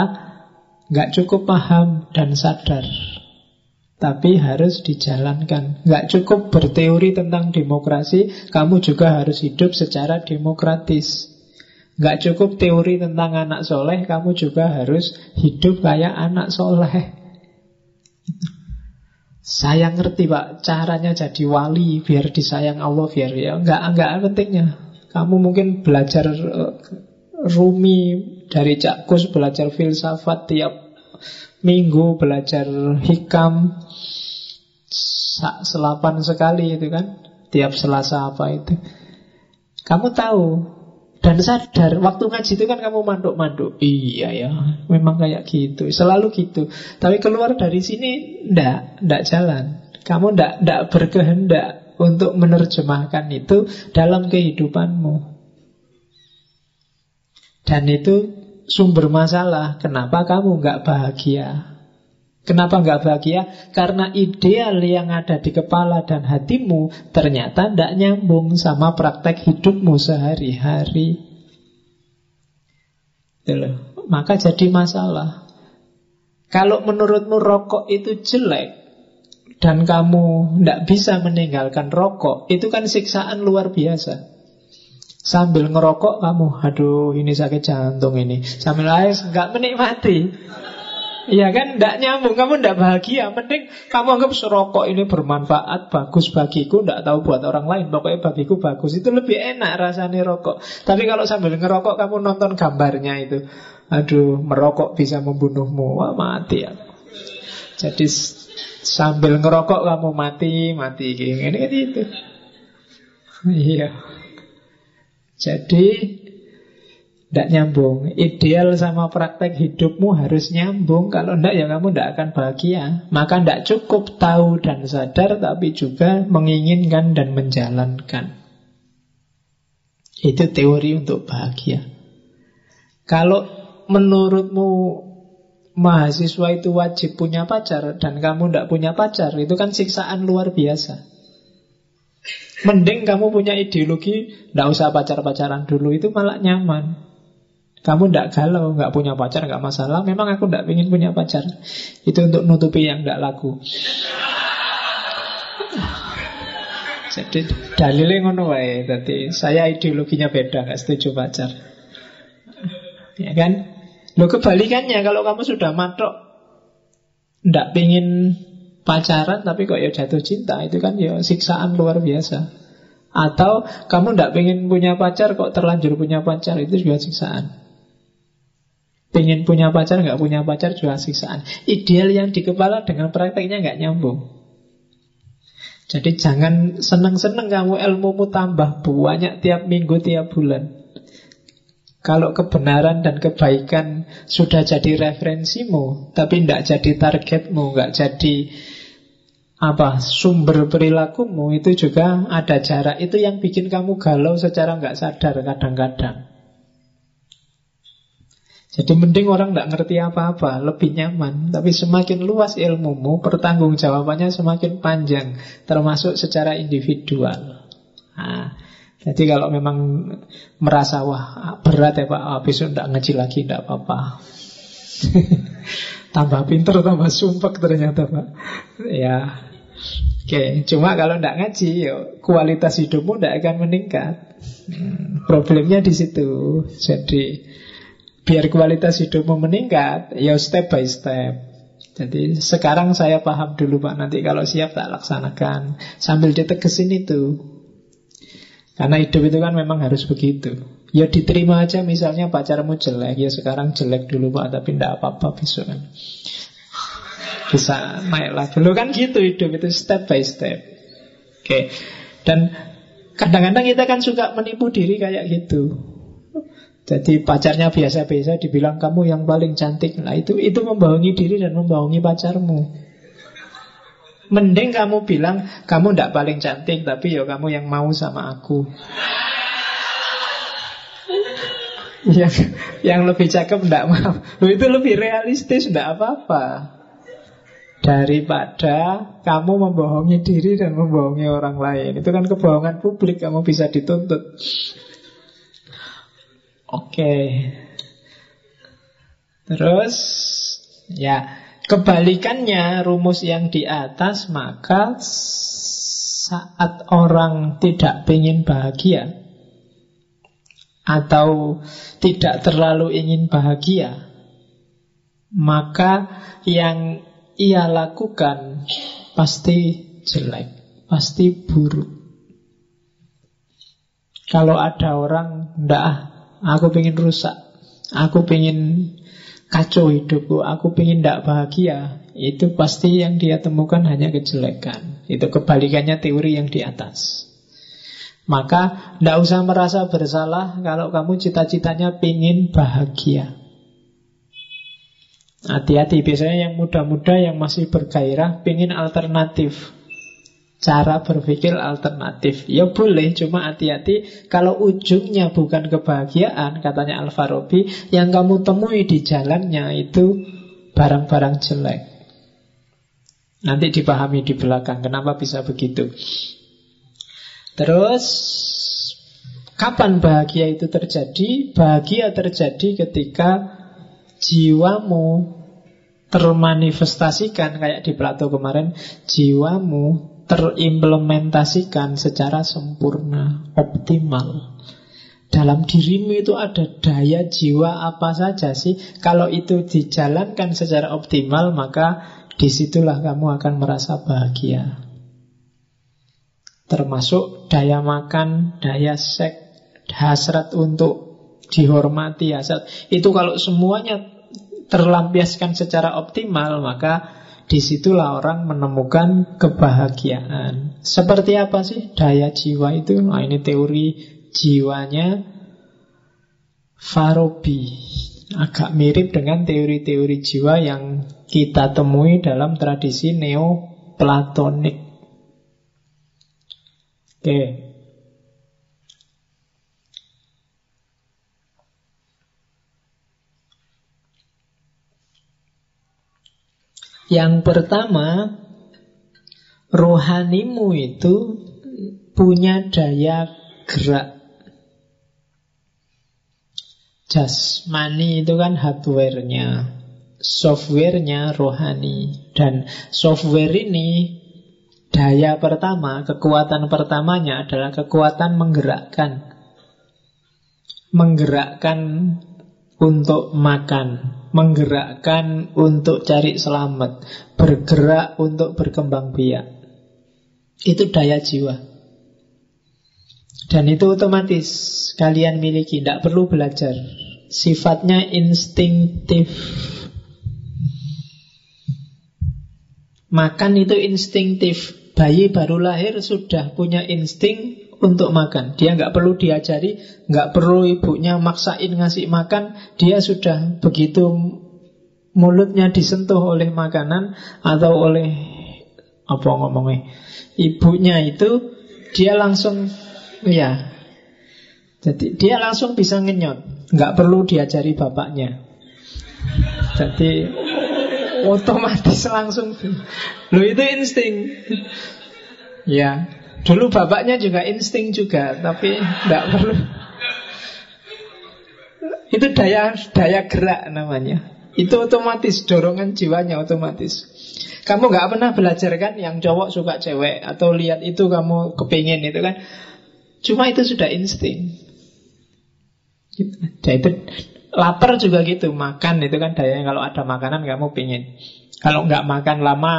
nggak cukup paham dan sadar, tapi harus dijalankan. Nggak cukup berteori tentang demokrasi, kamu juga harus hidup secara demokratis. Gak cukup teori tentang anak soleh, kamu juga harus hidup kayak anak soleh. Saya ngerti pak, caranya jadi wali biar disayang Allah biar ya nggak nggak pentingnya. Kamu mungkin belajar uh, Rumi dari Cakus, belajar filsafat tiap minggu, belajar hikam selapan sekali itu kan, tiap Selasa apa itu. Kamu tahu? Dan sadar waktu ngaji itu kan kamu manduk-manduk iya ya memang kayak gitu selalu gitu. Tapi keluar dari sini ndak ndak jalan. Kamu ndak ndak berkehendak untuk menerjemahkan itu dalam kehidupanmu dan itu sumber masalah kenapa kamu nggak bahagia Kenapa nggak bahagia? Karena ideal yang ada di kepala dan hatimu ternyata tidak nyambung sama praktek hidupmu sehari-hari. maka jadi masalah. Kalau menurutmu rokok itu jelek dan kamu tidak bisa meninggalkan rokok, itu kan siksaan luar biasa. Sambil ngerokok kamu, aduh ini sakit jantung ini. Sambil air nggak menikmati. Iya kan, tidak nyambung, kamu tidak bahagia. Mending kamu anggap serokok ini bermanfaat Bagus bagiku, tidak tahu buat orang lain. Pokoknya bagiku bagus, itu lebih enak rasanya rokok. Tapi kalau sambil ngerokok Kamu nonton gambarnya itu. Aduh, merokok bisa membunuhmu. Wah mati ya Jadi sambil ngerokok kamu mati Mati, ini kan itu Iya Jadi tidak nyambung. Ideal sama praktek hidupmu harus nyambung. Kalau tidak ya kamu tidak akan bahagia. Maka tidak cukup tahu dan sadar Tapi juga menginginkan dan menjalankan. Itu teori untuk bahagia. Kalau menurutmu mahasiswa itu wajib punya pacar Dan kamu tidak punya pacar Itu kan siksaan luar biasa Mending kamu punya ideologi Tidak usah pacar-pacaran dulu Itu malah nyaman kamu tidak galau, nggak punya pacar, nggak masalah. Memang aku tidak ingin punya pacar. Itu untuk nutupi yang tidak laku. Jadi dalilnya ngono wae. Jadi saya ideologinya beda, nggak setuju pacar. Ya kan? Lo kebalikannya kalau kamu sudah matok, tidak ingin pacaran tapi kok ya jatuh cinta, itu kan ya siksaan luar biasa. Atau kamu tidak ingin punya pacar kok terlanjur punya pacar, itu juga siksaan. Pengen punya pacar, nggak punya pacar juga siksaan. Ideal yang di kepala dengan prakteknya nggak nyambung. Jadi jangan seneng-seneng kamu ilmumu tambah banyak tiap minggu, tiap bulan. Kalau kebenaran dan kebaikan sudah jadi referensimu, tapi tidak jadi targetmu, nggak jadi apa sumber perilakumu, itu juga ada jarak. Itu yang bikin kamu galau secara nggak sadar kadang-kadang. Jadi mending orang tidak ngerti apa-apa, lebih nyaman. Tapi semakin luas ilmumu, pertanggung jawabannya semakin panjang, termasuk secara individual. Nah, jadi kalau memang merasa wah berat ya Pak, oh, besok tidak ngaji lagi tidak apa-apa. tambah pinter, tambah sumpek ternyata Pak. Ya, Oke, cuma kalau tidak ngaji, yuk, kualitas hidupmu tidak akan meningkat. Hmm, problemnya di situ. Jadi biar kualitas hidupmu meningkat, ya step by step. Jadi sekarang saya paham dulu Pak, nanti kalau siap tak laksanakan. Sambil ditegesin itu. Karena hidup itu kan memang harus begitu. Ya diterima aja misalnya pacarmu jelek, ya sekarang jelek dulu Pak, tapi tidak apa-apa besok kan. Bisa naik lagi. Dulu kan gitu hidup itu step by step. Oke. Dan kadang-kadang kita kan suka menipu diri kayak gitu. Jadi pacarnya biasa-biasa dibilang kamu yang paling cantik. Nah itu itu membohongi diri dan membohongi pacarmu. Mending kamu bilang kamu tidak paling cantik tapi ya kamu yang mau sama aku. yang yang lebih cakep tidak mau. Itu lebih realistis tidak apa-apa. Daripada kamu membohongi diri dan membohongi orang lain Itu kan kebohongan publik Kamu bisa dituntut Oke. Terus ya kebalikannya rumus yang di atas maka saat orang tidak ingin bahagia atau tidak terlalu ingin bahagia maka yang ia lakukan pasti jelek, pasti buruk. Kalau ada orang ndak Aku pengen rusak Aku pengen kacau hidupku Aku pengen tidak bahagia Itu pasti yang dia temukan hanya kejelekan. Itu kebalikannya teori yang di atas. Maka tidak usah merasa bersalah Kalau kamu cita-citanya pengen bahagia Hati-hati Biasanya yang muda-muda yang masih bergairah Pengen alternatif cara berpikir alternatif. Ya boleh, cuma hati-hati kalau ujungnya bukan kebahagiaan, katanya Al-Farabi, yang kamu temui di jalannya itu barang-barang jelek. Nanti dipahami di belakang kenapa bisa begitu. Terus kapan bahagia itu terjadi? Bahagia terjadi ketika jiwamu termanifestasikan kayak di Plato kemarin, jiwamu terimplementasikan secara sempurna, optimal. Dalam dirimu itu ada daya jiwa apa saja sih? Kalau itu dijalankan secara optimal, maka di situlah kamu akan merasa bahagia. Termasuk daya makan, daya seks, hasrat untuk dihormati, hasrat. Itu kalau semuanya terlampiaskan secara optimal, maka Di situlah orang menemukan kebahagiaan. Seperti apa sih daya jiwa itu? Nah, ini teori jiwanya Farabi. Agak mirip dengan teori-teori jiwa yang kita temui dalam tradisi Neoplatonik. Oke, Yang pertama, rohanimu itu punya daya gerak. Jasmani itu kan hardware-nya, software-nya rohani. Dan software ini daya pertama, kekuatan pertamanya adalah kekuatan menggerakkan. Menggerakkan untuk makan, menggerakkan untuk cari selamat, bergerak untuk berkembang biak. Itu daya jiwa. Dan itu otomatis kalian miliki, tidak perlu belajar. Sifatnya instinktif. Makan itu instinktif. Bayi baru lahir sudah punya insting untuk makan. Dia nggak perlu diajari, nggak perlu ibunya maksain ngasih makan. Dia sudah begitu mulutnya disentuh oleh makanan atau oleh apa ngomongnya ibunya itu dia langsung ya jadi dia langsung bisa ngenyot. Nggak perlu diajari bapaknya. Jadi otomatis langsung. Lo itu insting. Ya Dulu bapaknya juga insting juga, tapi tidak perlu. Itu daya daya gerak namanya. Itu otomatis dorongan jiwanya otomatis. Kamu nggak pernah belajar kan yang cowok suka cewek atau lihat itu kamu kepingin itu kan. Cuma itu sudah insting. Gitu. Nah, itu lapar juga gitu, makan itu kan dayanya kalau ada makanan kamu pingin. Kalau nggak makan lama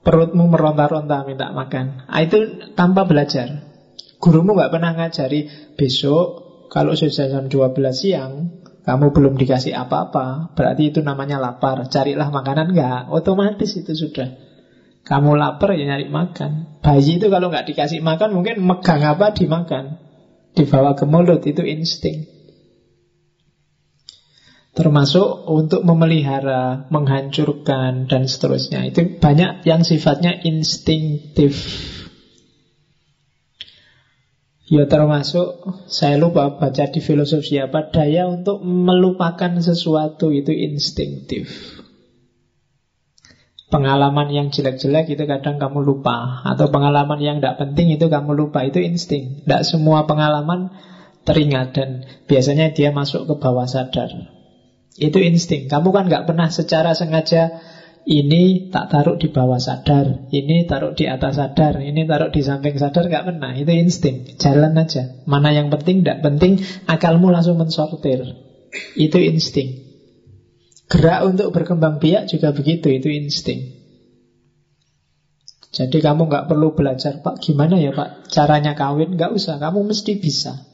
Perutmu meronta-ronta minta makan. Ah, Itu tanpa belajar. Gurumu nggak pernah ngajari Besok kalau sudah jam 12 siang Kamu belum dikasih apa-apa Berarti itu namanya lapar Carilah makanan nggak? Otomatis itu sudah. Kamu lapar ya nyari makan. Bayi itu kalau nggak dikasih makan Mungkin megang apa dimakan? Dibawa ke mulut itu insting Termasuk untuk memelihara, menghancurkan, dan seterusnya. Itu banyak yang sifatnya instinktif. Ya termasuk, saya lupa baca di filosofi apa, daya untuk melupakan sesuatu itu instinktif. Pengalaman yang jelek-jelek itu kadang kamu lupa Atau pengalaman yang tidak penting itu kamu lupa Itu insting Tidak semua pengalaman teringat Dan biasanya dia masuk ke bawah sadar itu insting. Kamu kan nggak pernah secara sengaja ini tak taruh di bawah sadar, ini taruh di atas sadar, ini taruh di samping sadar, nggak pernah. Itu insting. Jalan aja. Mana yang penting, tidak penting, akalmu langsung mensortir. Itu insting. Gerak untuk berkembang biak juga begitu, itu insting. Jadi kamu nggak perlu belajar, Pak, gimana ya Pak caranya kawin? Nggak usah, kamu mesti bisa.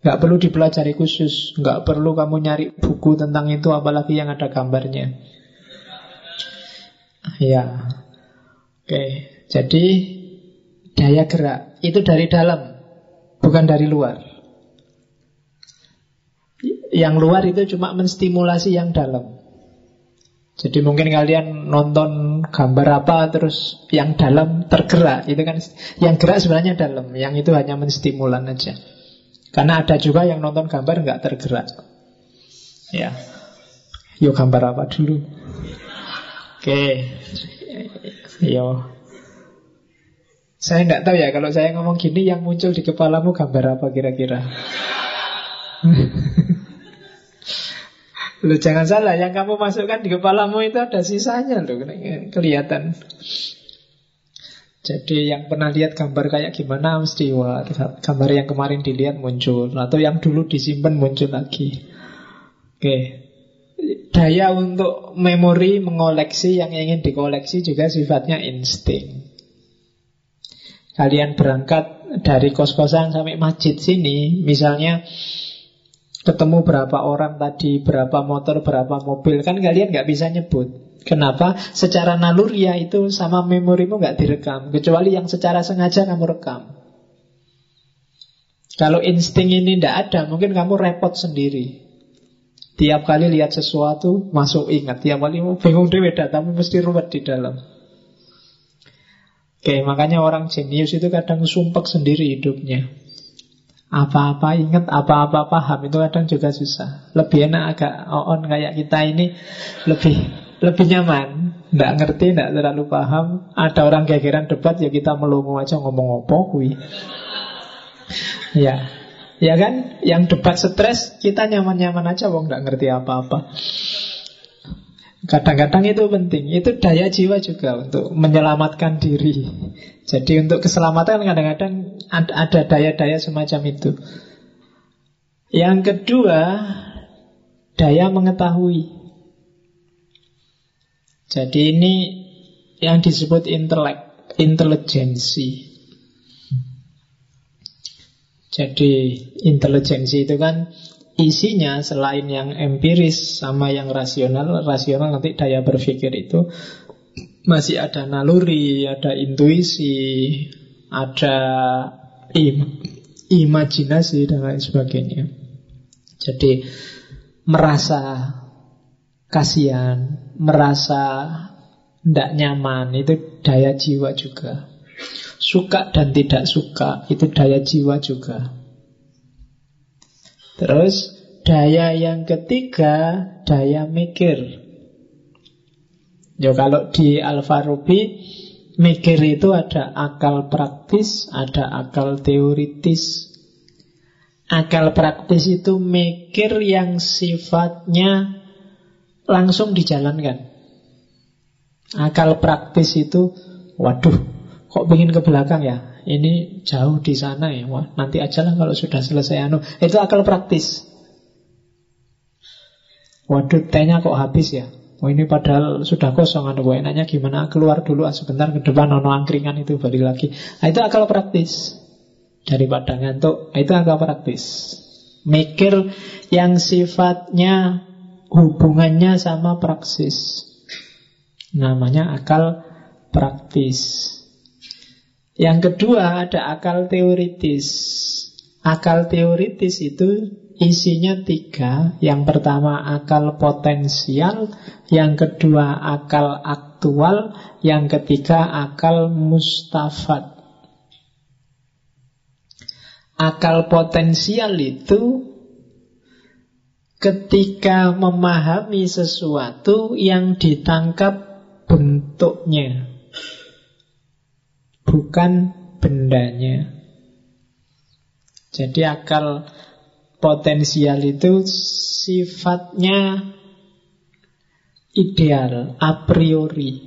Nggak perlu dipelajari khusus. Nggak perlu kamu nyari buku tentang itu Apalagi yang ada gambarnya. Ya. Oke. Jadi Daya gerak. Itu dari dalam Bukan dari luar. Yang luar itu cuma menstimulasi yang dalam. Jadi mungkin kalian nonton gambar apa terus yang dalam tergerak. Itu kan yang gerak sebenarnya dalam, yang itu hanya menstimulan aja. Karena ada juga yang nonton gambar nggak tergerak. Ya. Yuk gambar apa dulu? Oke. Yo. Saya nggak tahu ya kalau saya ngomong gini yang muncul di kepalamu gambar apa kira-kira? Lu jangan salah, yang kamu masukkan di kepalamu itu ada sisanya loh, kelihatan. Jadi yang pernah lihat gambar kayak gimana mesti wah, gambar yang kemarin dilihat muncul atau yang dulu disimpan muncul lagi. Oke. Daya untuk memori mengoleksi yang ingin dikoleksi juga sifatnya insting. Kalian berangkat dari kos-kosan sampai masjid sini, misalnya ketemu berapa orang tadi, berapa motor, berapa mobil, kan kalian nggak bisa nyebut. Kenapa? Secara naluriah itu sama memorimu nggak direkam, kecuali yang secara sengaja kamu rekam. Kalau insting ini tidak ada, mungkin kamu repot sendiri. Tiap kali lihat sesuatu, masuk ingat. Tiap kali mau bingung dewe datamu mesti ruwet di dalam. Oke, makanya orang jenius itu kadang sumpek sendiri hidupnya. Apa-apa ingat, apa-apa paham itu kadang juga susah. Lebih enak agak on kayak kita ini lebih lebih nyaman. Nggak ngerti, nggak terlalu paham. Ada orang gegeran debat, ya kita melongo aja ngomong opo kui. Ya, ya kan? Yang debat stres, kita nyaman-nyaman aja, wong nggak ngerti apa-apa. Kadang-kadang itu penting Itu daya jiwa juga untuk menyelamatkan diri Jadi untuk keselamatan kadang-kadang ada daya-daya semacam itu Yang kedua Daya mengetahui jadi ini yang disebut intelek, intelijensi. Jadi intelijensi itu kan isinya selain yang empiris sama yang rasional, rasional nanti daya berpikir itu masih ada naluri, ada intuisi, ada im imajinasi dan lain sebagainya. Jadi merasa kasihan, merasa tidak nyaman, itu daya jiwa juga. Suka dan tidak suka, itu daya jiwa juga. Terus daya yang ketiga, daya mikir. Ya kalau di Al-Farabi Mikir itu ada akal praktis, ada akal teoritis. Akal praktis itu mikir yang sifatnya langsung dijalankan. Akal praktis itu, waduh, kok ingin ke belakang ya? Ini jauh di sana ya. Wah, nanti aja lah kalau sudah selesai anu. Itu akal praktis. Waduh, tehnya kok habis ya? Oh ini padahal sudah kosong anu gue enaknya gimana keluar dulu ah, sebentar ke depan nono angkringan itu balik lagi. Nah, itu akal praktis daripada ngantuk. Itu akal praktis. Mikir yang sifatnya hubungannya sama praksis. Namanya akal praktis. Yang kedua ada akal teoritis. Akal teoritis itu isinya tiga. Yang pertama akal potensial, yang kedua akal aktual, yang ketiga akal mustafat. Akal potensial itu ketika memahami sesuatu yang ditangkap bentuknya, bukan bendanya. Jadi akal potensial itu sifatnya ideal, a priori.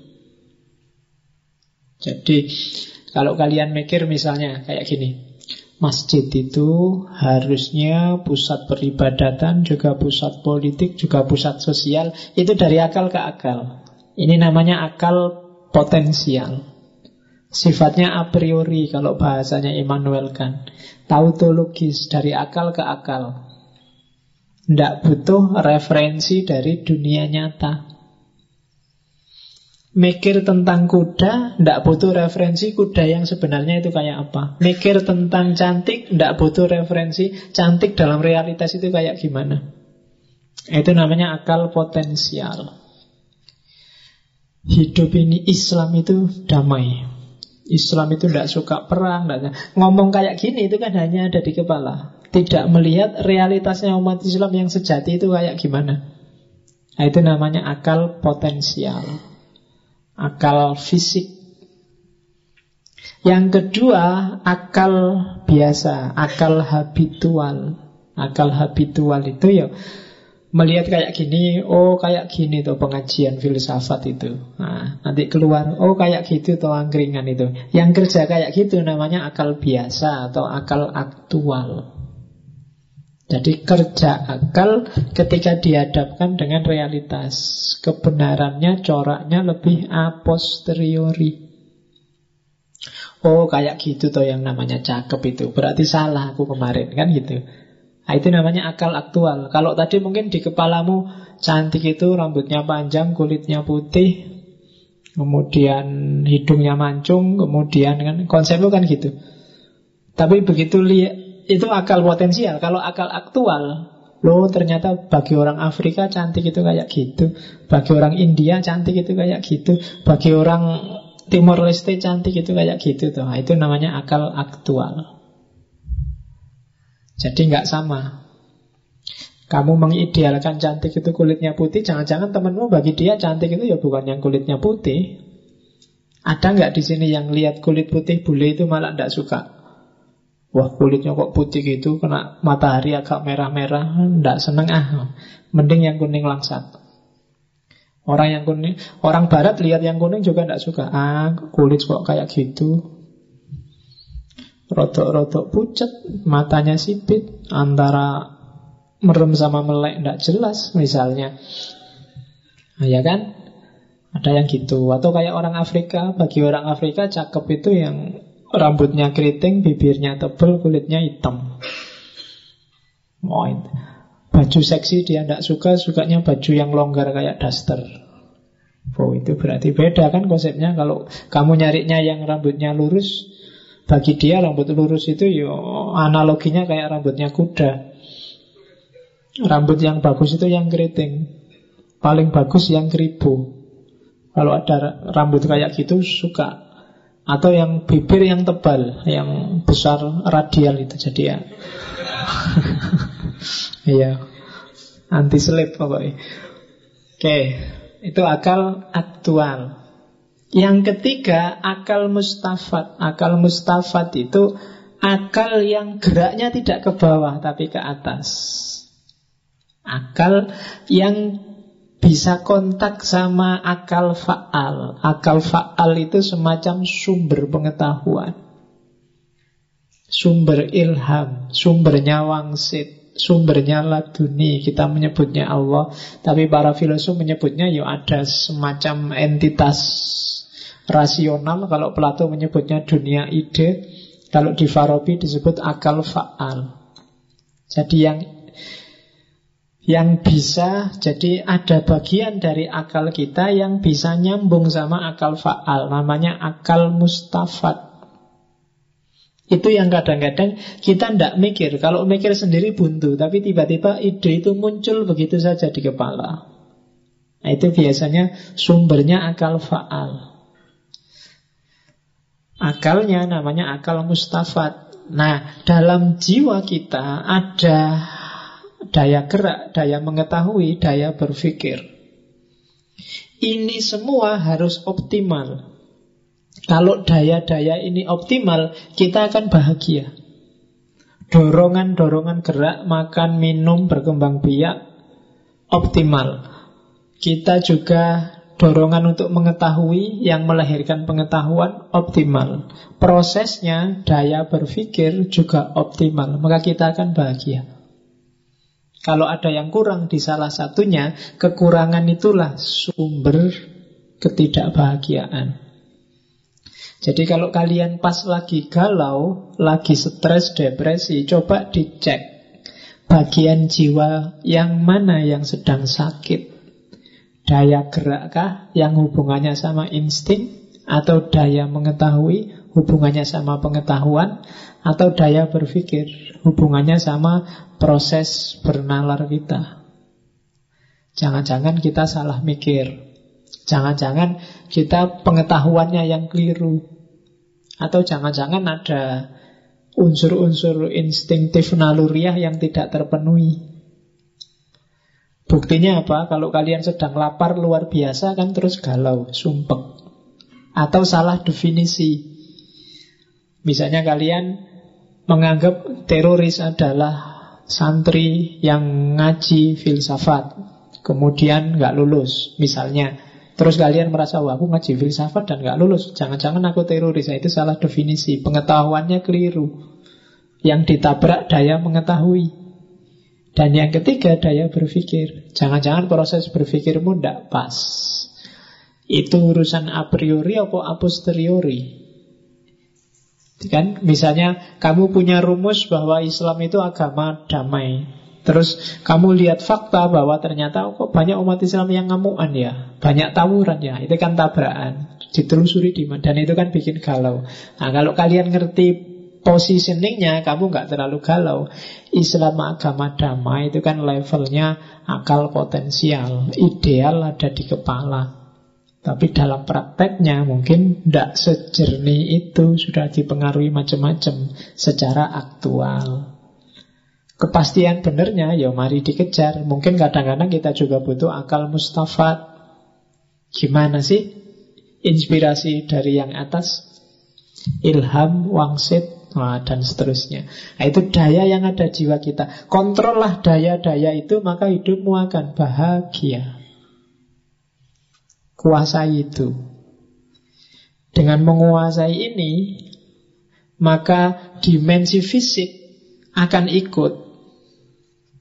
Jadi kalau kalian mikir misalnya kayak gini, Masjid itu harusnya pusat peribadatan, juga pusat politik, juga pusat sosial. Itu dari akal ke akal. Ini namanya akal potensial. Sifatnya a priori kalau bahasanya Immanuel Kant. Tautologis dari akal ke akal. Tidak butuh referensi dari dunia nyata. Mikir tentang kuda, tidak butuh referensi kuda yang sebenarnya itu kayak apa. Mikir tentang cantik, tidak butuh referensi cantik dalam realitas itu kayak gimana. Itu namanya akal potensial. Hidup ini Islam itu damai. Islam itu tidak suka perang. Tidak. Ngomong kayak gini itu kan hanya ada di kepala. Tidak melihat realitasnya umat Islam yang sejati itu kayak gimana. Nah, itu namanya akal potensial akal fisik. Yang kedua, akal biasa, akal habitual. Akal habitual itu ya melihat kayak gini, oh kayak gini tuh pengajian filsafat itu. Nah, nanti keluar, oh kayak gitu tuh angkringan itu. Yang kerja kayak gitu namanya akal biasa atau akal aktual. Jadi kerja akal ketika dihadapkan dengan realitas. Kebenarannya, coraknya lebih a posteriori. Oh kayak gitu tuh yang namanya cakep itu. Berarti salah aku kemarin kan gitu. Nah, itu namanya akal aktual. Kalau tadi mungkin di kepalamu cantik itu rambutnya panjang, kulitnya putih, kemudian hidungnya mancung, kemudian kan konsepnya kan gitu. Tapi begitu lihat itu akal potensial. Kalau akal aktual, lo ternyata bagi orang Afrika cantik itu kayak gitu, bagi orang India cantik itu kayak gitu, bagi orang Timor Leste cantik itu kayak gitu tuh. Nah, itu namanya akal aktual. Jadi nggak sama. Kamu mengidealkan cantik itu kulitnya putih, jangan-jangan temenmu bagi dia cantik itu ya bukan yang kulitnya putih. Ada nggak di sini yang lihat kulit putih bule itu malah nggak suka? Wah kulitnya kok putih gitu, kena matahari agak merah-merah, nggak seneng ah. Mending yang kuning langsat. Orang yang kuning, orang barat lihat yang kuning juga nggak suka. Ah, kulit kok kayak gitu. Rodok-rodok pucat, matanya sipit, antara merem sama melek tidak jelas misalnya. Nah, ya kan? Ada yang gitu. Atau kayak orang Afrika, bagi orang Afrika cakep itu yang rambutnya keriting, bibirnya tebal, kulitnya hitam. Oh. Baju seksi dia tidak suka, sukanya baju yang longgar kayak daster. Oh itu berarti beda kan konsepnya Kalau kamu nyarinya yang rambutnya lurus bagi dia rambut lurus itu yo analoginya kayak rambutnya kuda. Rambut yang bagus itu yang keriting. Paling bagus yang keribu. Kalau ada rambut kayak gitu suka. Atau yang bibir yang tebal, yang besar radial itu jadi ya. Iya. Anti slip pokoknya. Oke, itu akal aktual. Yang ketiga, akal mustafat. Akal mustafat itu akal yang geraknya tidak ke bawah tapi ke atas. Akal yang bisa kontak sama akal faal. Akal faal itu semacam sumber pengetahuan. Sumber ilham, sumbernya wangsit, sumbernya laduni. Kita menyebutnya Allah, tapi para filosof menyebutnya ya ada semacam entitas rasional Kalau Plato menyebutnya dunia ide Kalau di Farabi disebut akal fa'al Jadi yang yang bisa jadi ada bagian dari akal kita yang bisa nyambung sama akal faal namanya akal mustafat itu yang kadang-kadang kita tidak mikir. Kalau mikir sendiri buntu tapi tiba-tiba ide itu muncul begitu saja di kepala. Nah, itu biasanya sumbernya akal faal. Akalnya namanya akal mustafat. Nah, dalam jiwa kita ada daya gerak, daya mengetahui, daya berpikir. Ini semua harus optimal. Kalau daya-daya ini optimal, kita akan bahagia. Dorongan-dorongan gerak, makan, minum, berkembang biak, optimal. Kita juga dorongan untuk mengetahui yang melahirkan pengetahuan optimal. Prosesnya, daya berpikir juga optimal. Maka kita akan bahagia. Kalau ada yang kurang di salah satunya, kekurangan itulah sumber ketidakbahagiaan. Jadi kalau kalian pas lagi galau, lagi stres, depresi, coba dicek bagian jiwa yang mana yang sedang sakit. Daya gerakkah yang hubungannya sama insting Atau daya mengetahui hubungannya sama pengetahuan Atau daya berpikir hubungannya sama proses bernalar kita Jangan-jangan kita salah mikir Jangan-jangan kita pengetahuannya yang keliru Atau jangan-jangan ada unsur-unsur instingtif naluriah yang tidak terpenuhi Buktinya apa? Kalau kalian sedang lapar luar biasa kan terus galau, sumpek. Atau salah definisi. Misalnya kalian menganggap teroris adalah santri yang ngaji filsafat, kemudian nggak lulus, misalnya. Terus kalian merasa, wah aku ngaji filsafat dan nggak lulus. Jangan-jangan aku teroris. Nah, itu salah definisi. Pengetahuannya keliru. Yang ditabrak daya mengetahui. Dan yang ketiga daya berpikir. Jangan-jangan proses berpikirmu tidak pas. Itu urusan a priori atau a posteriori. Kan misalnya kamu punya rumus bahwa Islam itu agama damai. Terus kamu lihat fakta bahwa ternyata oh, kok banyak umat Islam yang ngamuan ya, banyak tawuran ya, itu kan tabrakan. Ditelusuri di mana dan itu kan bikin galau. Nah kalau kalian ngerti positioningnya kamu nggak terlalu galau. Islam agama damai itu kan levelnya akal potensial, ideal ada di kepala. Tapi dalam prakteknya mungkin tidak sejernih itu Sudah dipengaruhi macam-macam Secara aktual. Kepastian benernya ya mari dikejar. Mungkin kadang-kadang kita juga butuh akal mustafat Gimana sih inspirasi dari yang atas? Ilham, wangsit dan seterusnya. Nah, Itu daya yang ada jiwa kita. Kontrollah daya-daya itu Maka hidupmu akan bahagia Kuasai itu. Dengan menguasai ini, maka dimensi fisik akan ikut.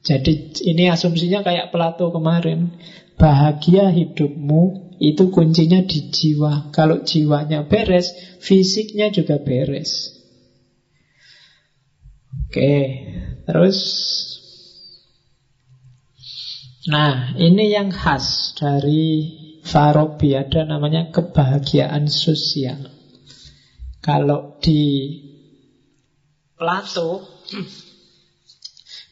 Jadi ini asumsinya kayak Plato kemarin. Bahagia hidupmu itu kuncinya di jiwa. Kalau jiwanya beres, fisiknya juga beres. Oke, terus Nah, ini yang khas dari Farabi ada namanya kebahagiaan sosial. Kalau di Plato,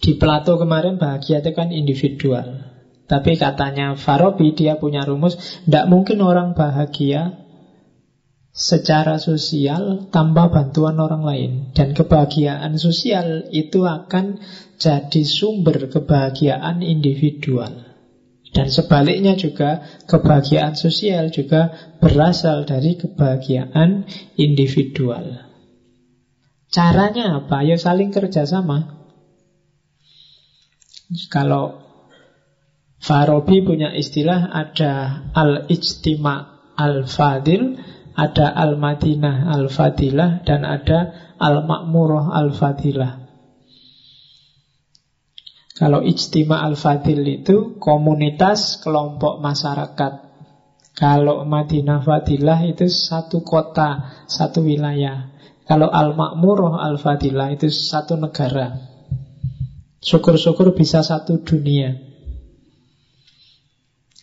di Plato kemarin bahagia itu kan individual. Tapi katanya Farabi dia punya rumus, tidak mungkin orang bahagia secara sosial tanpa bantuan orang lain. Dan kebahagiaan sosial itu akan jadi sumber kebahagiaan individual. Dan sebaliknya juga kebahagiaan sosial juga berasal dari kebahagiaan individual. Caranya apa? Ya saling kerjasama. Kalau Farabi punya istilah ada al-ijtima al-fadil, ada al-madinah al-fadilah, dan ada al-makmurah al-fadilah. Kalau ijtima al-fadil itu komunitas kelompok masyarakat. Kalau Madinah Fadilah itu satu kota, satu wilayah. Kalau Al-Makmuroh Al-Fadilah itu satu negara. Syukur-syukur bisa satu dunia.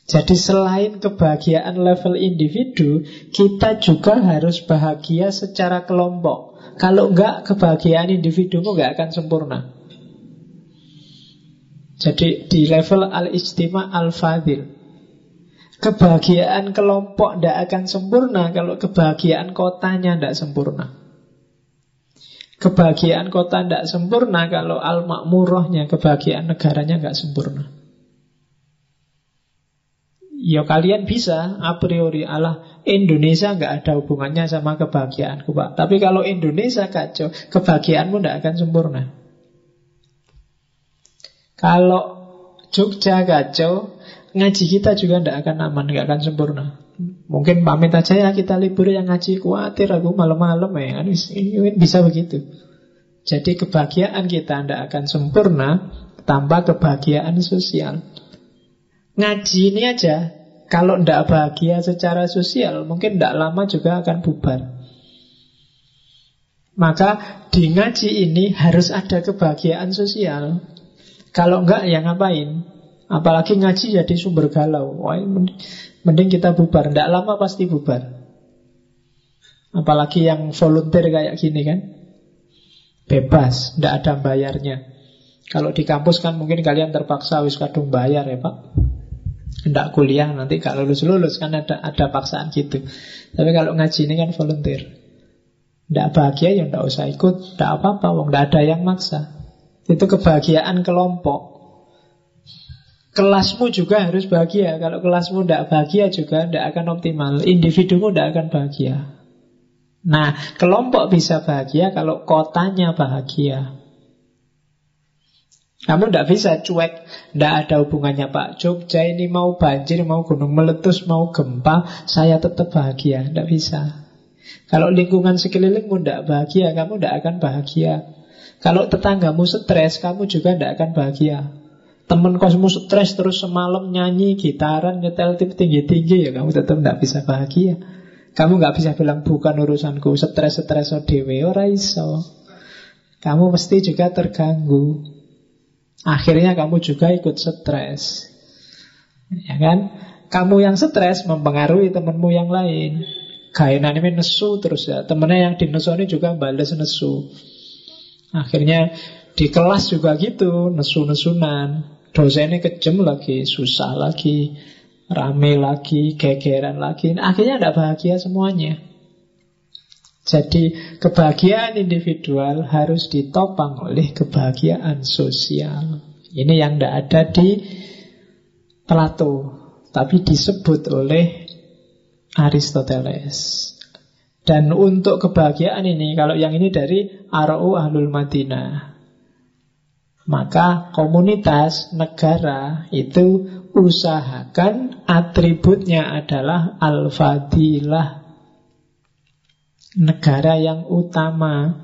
Jadi selain kebahagiaan level individu, kita juga harus bahagia secara kelompok. Kalau enggak, kebahagiaan individumu enggak akan sempurna. Jadi di level al-ijtima al-fadil. Kebahagiaan kelompok tidak akan sempurna Kalau kebahagiaan kotanya tidak sempurna. Kebahagiaan kota tidak sempurna Kalau al-makmurohnya Kebahagiaan negaranya nggak sempurna. Ya kalian bisa a priori. Allah Indonesia nggak ada hubungannya sama kebahagiaanku Pak. Tapi kalau Indonesia kacau Kebahagiaanmu tidak akan sempurna kalau Jogja kacau, ngaji kita juga tidak akan aman, tidak akan sempurna. Mungkin pamit aja ya kita libur yang ngaji khawatir aku malam-malam ya kan bisa begitu. Jadi kebahagiaan kita tidak akan sempurna tanpa kebahagiaan sosial. Ngaji ini aja kalau tidak bahagia secara sosial mungkin tidak lama juga akan bubar. Maka di ngaji ini harus ada kebahagiaan sosial. Kalau enggak ya ngapain? Apalagi ngaji jadi sumber galau. Wah, mending kita bubar. Tidak lama pasti bubar. Apalagi yang volunteer kayak gini kan. Bebas, tidak ada bayarnya. Kalau di kampus kan mungkin kalian terpaksa wis kadung bayar ya Pak. Tidak kuliah nanti gak lulus-lulus kan ada ada paksaan gitu. Tapi kalau ngaji ini kan volunteer. Tidak bahagia ya tidak usah ikut, tidak apa-apa, wong tidak ada yang maksa. Itu kebahagiaan kelompok. Kelasmu juga harus bahagia. Kalau kelasmu tidak bahagia juga tidak akan optimal. Individumu tidak akan bahagia. Nah, kelompok bisa bahagia kalau kotanya bahagia. Kamu tidak bisa cuek Tidak ada hubungannya Pak Jogja ini mau banjir, mau gunung meletus, mau gempa Saya tetap bahagia Tidak bisa Kalau lingkungan sekelilingmu tidak bahagia Kamu tidak akan bahagia Kalau tetanggamu stres Kamu juga tidak akan bahagia Temen kosmu stres terus semalam nyanyi Gitaran, nyetel tip tinggi-tinggi Ya kamu tetap tidak bisa bahagia Kamu nggak bisa bilang bukan urusanku Stres-stres dewe Ora iso Kamu mesti juga terganggu Akhirnya kamu juga ikut stres. Ya kan? Kamu yang stres mempengaruhi temanmu yang lain. Gainan ini nesu terus ya. Temennya yang dinesoni juga balas nesu. Akhirnya di kelas juga gitu, nesu-nesunan. Dosennya kejem lagi, susah lagi, rame lagi, gegeran lagi. Akhirnya tidak bahagia semuanya. Jadi kebahagiaan individual harus ditopang oleh kebahagiaan sosial. Ini yang tidak ada di Plato, tapi disebut oleh Aristoteles. Dan untuk kebahagiaan ini, kalau yang ini dari Arau Ahlul Madinah, maka komunitas negara itu usahakan atributnya adalah al-fadilah negara yang utama.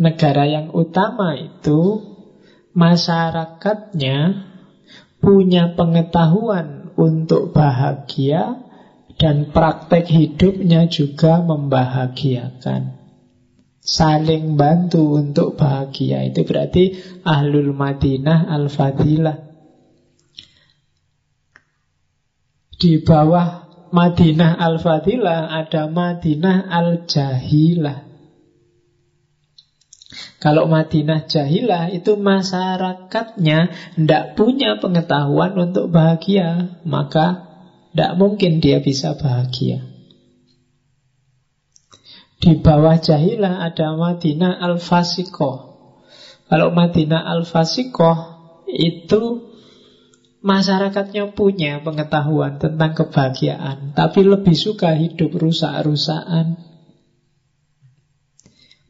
Negara yang utama itu masyarakatnya punya pengetahuan untuk bahagia dan praktek hidupnya juga membahagiakan. Saling bantu untuk bahagia itu berarti ahlul Madinah al-Fadilah. Di bawah Madinah Al-Fadilah ada Madinah Al-Jahilah. Kalau Madinah Jahilah itu masyarakatnya tidak punya pengetahuan untuk bahagia, maka tidak mungkin dia bisa bahagia. Di bawah Jahilah ada Madinah Al-Fasikoh. Kalau Madinah Al-Fasikoh itu Masyarakatnya punya pengetahuan tentang kebahagiaan, tapi lebih suka hidup rusak-rusakan.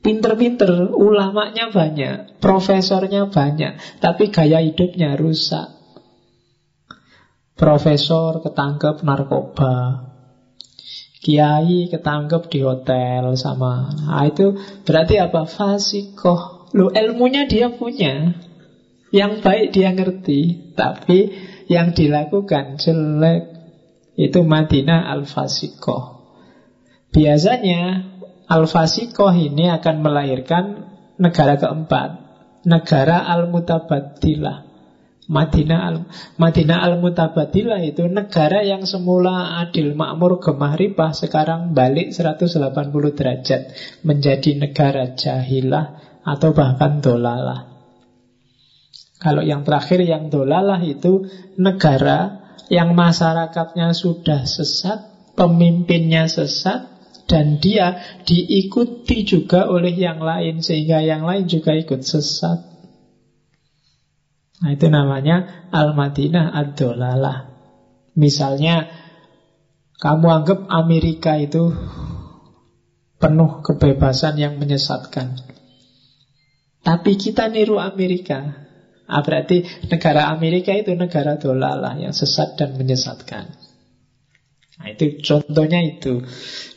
Pinter-pinter, ulamanya banyak, profesornya banyak, tapi gaya hidupnya rusak. Profesor ketangkep narkoba, kiai ketangkep di hotel sama. Nah, itu berarti apa? Fasikoh. Lu ilmunya dia punya, yang baik dia ngerti, tapi yang dilakukan jelek. Itu Madinah Al-Fasikoh. Biasanya Al-Fasikoh ini akan melahirkan negara keempat, negara Al-Mutabadilah. Madinah al Madinah al mutabadilah itu negara yang semula adil makmur gemah ripah sekarang balik 180 derajat menjadi negara jahilah atau bahkan dolalah. Kalau yang terakhir yang dolalah itu negara yang masyarakatnya sudah sesat, pemimpinnya sesat, dan dia diikuti juga oleh yang lain sehingga yang lain juga ikut sesat. Nah itu namanya Al-Madinah Ad-Dolalah. Misalnya kamu anggap Amerika itu penuh kebebasan yang menyesatkan. Tapi kita niru Amerika. Ah, berarti negara Amerika itu negara dolalah yang sesat dan menyesatkan. Nah, itu contohnya itu.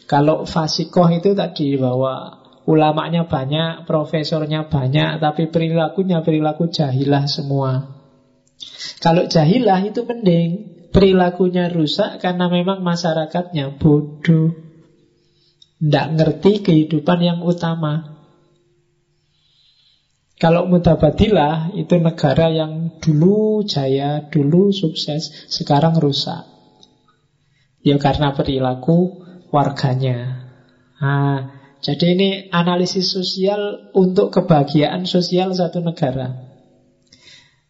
Kalau fasikoh itu tadi bahwa ulamanya banyak, profesornya banyak, tapi perilakunya perilaku jahilah semua. Kalau jahilah itu mending, perilakunya rusak karena memang masyarakatnya bodoh. Tidak ngerti kehidupan yang utama. Kalau mutabadilah itu negara yang dulu jaya, dulu sukses, sekarang rusak. Ya karena perilaku warganya. Nah, jadi ini analisis sosial untuk kebahagiaan sosial satu negara.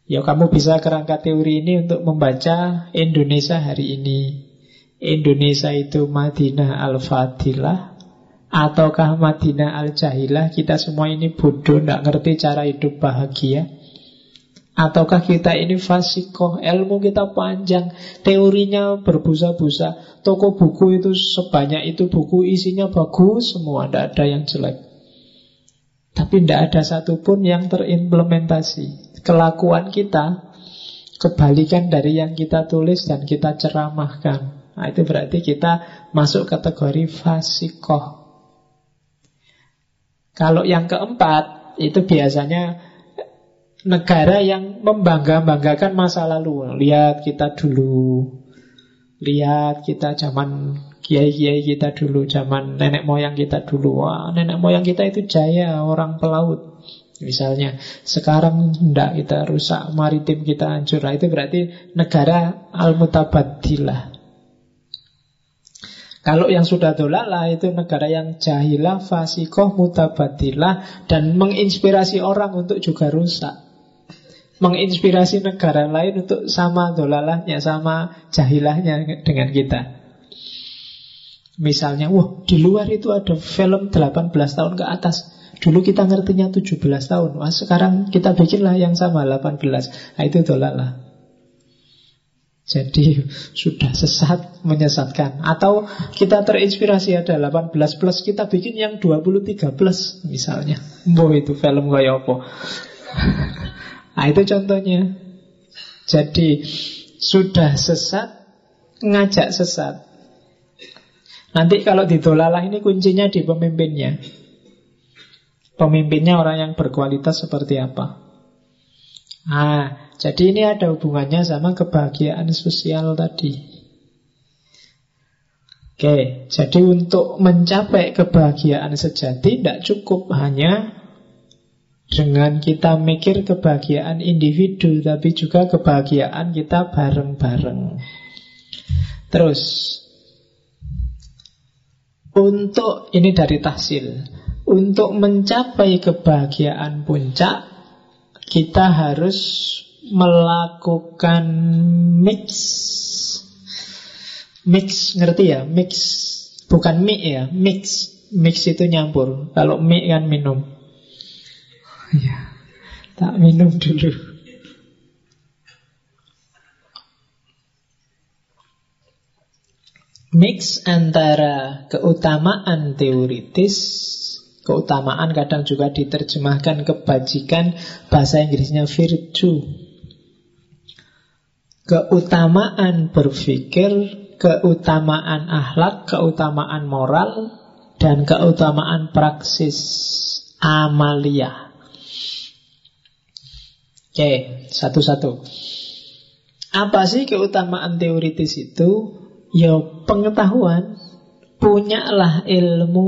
Ya kamu bisa kerangka teori ini untuk membaca Indonesia hari ini. Indonesia itu Madinah Al-Fadilah Ataukah Madinah al-Jahilah Kita semua ini bodoh Tidak ngerti cara hidup bahagia Ataukah kita ini fasikoh Ilmu kita panjang Teorinya berbusa-busa Toko buku itu sebanyak itu buku Isinya bagus semua Tidak ada yang jelek Tapi tidak ada satupun yang terimplementasi. Kelakuan kita kebalikan dari yang kita tulis dan kita ceramahkan. Nah, itu berarti kita masuk kategori fasikoh. Kalau yang keempat, itu biasanya negara yang membangga-banggakan masa lalu. Lihat kita dulu. Lihat kita zaman kiai-kiai kita dulu, zaman nenek moyang kita dulu. Wah, nenek moyang kita itu jaya, orang pelaut. Misalnya, sekarang tidak kita rusak maritim kita hancur. Nah, itu berarti negara al-mutabadilah. Kalau yang sudah dolala itu negara yang jahilah, fasikoh, mutabadilah dan menginspirasi orang untuk juga rusak menginspirasi negara lain untuk sama dolalahnya, sama jahilahnya dengan kita. Misalnya, wah di luar itu ada film 18 tahun ke atas. Dulu kita ngertinya 17 tahun. Wah sekarang kita bikinlah yang sama 18. Nah itu dolalah. Jadi sudah sesat, menyesatkan. Atau kita terinspirasi ada 18 plus, kita bikin yang 23 plus misalnya. Boh itu film kayak apa. Nah itu contohnya. Jadi sudah sesat Ngajak sesat. Nanti kalau ditolalah ini kuncinya di pemimpinnya. Pemimpinnya orang yang berkualitas seperti apa. Nah, jadi ini ada hubungannya sama kebahagiaan sosial tadi. Oke, jadi untuk mencapai kebahagiaan sejati tidak cukup hanya dengan kita mikir kebahagiaan individu Tapi juga kebahagiaan kita bareng-bareng. Terus Untuk Ini dari tahsil. Untuk mencapai kebahagiaan puncak Kita harus Melakukan Mix. Mix Ngerti ya? Mix. Bukan mix ya Mix. Mix itu nyampur. Kalau mix kan minum Ya, tak minum dulu. Mix antara keutamaan teoritis Keutamaan kadang juga diterjemahkan kebajikan Bahasa Inggrisnya virtue Keutamaan berpikir Keutamaan akhlak Keutamaan moral Dan keutamaan praksis Amalia Oke, satu-satu. Apa sih keutamaan teoritis itu? Ya pengetahuan. Punyalah ilmu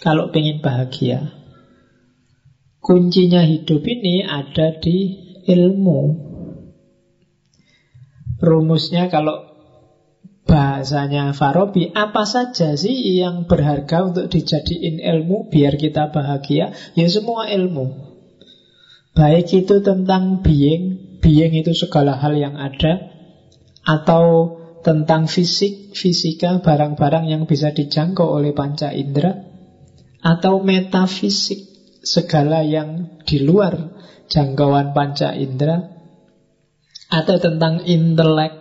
kalau pengen bahagia. Kuncinya hidup ini ada di ilmu. Rumusnya kalau bahasanya Farabi, apa saja sih yang berharga untuk dijadiin ilmu biar kita bahagia? Ya semua ilmu. Baik itu tentang being, being itu segala hal yang ada, atau tentang fisik, fisika, barang-barang yang bisa dijangkau oleh panca indera, atau metafisik, segala yang di luar jangkauan panca indera, atau tentang intelek.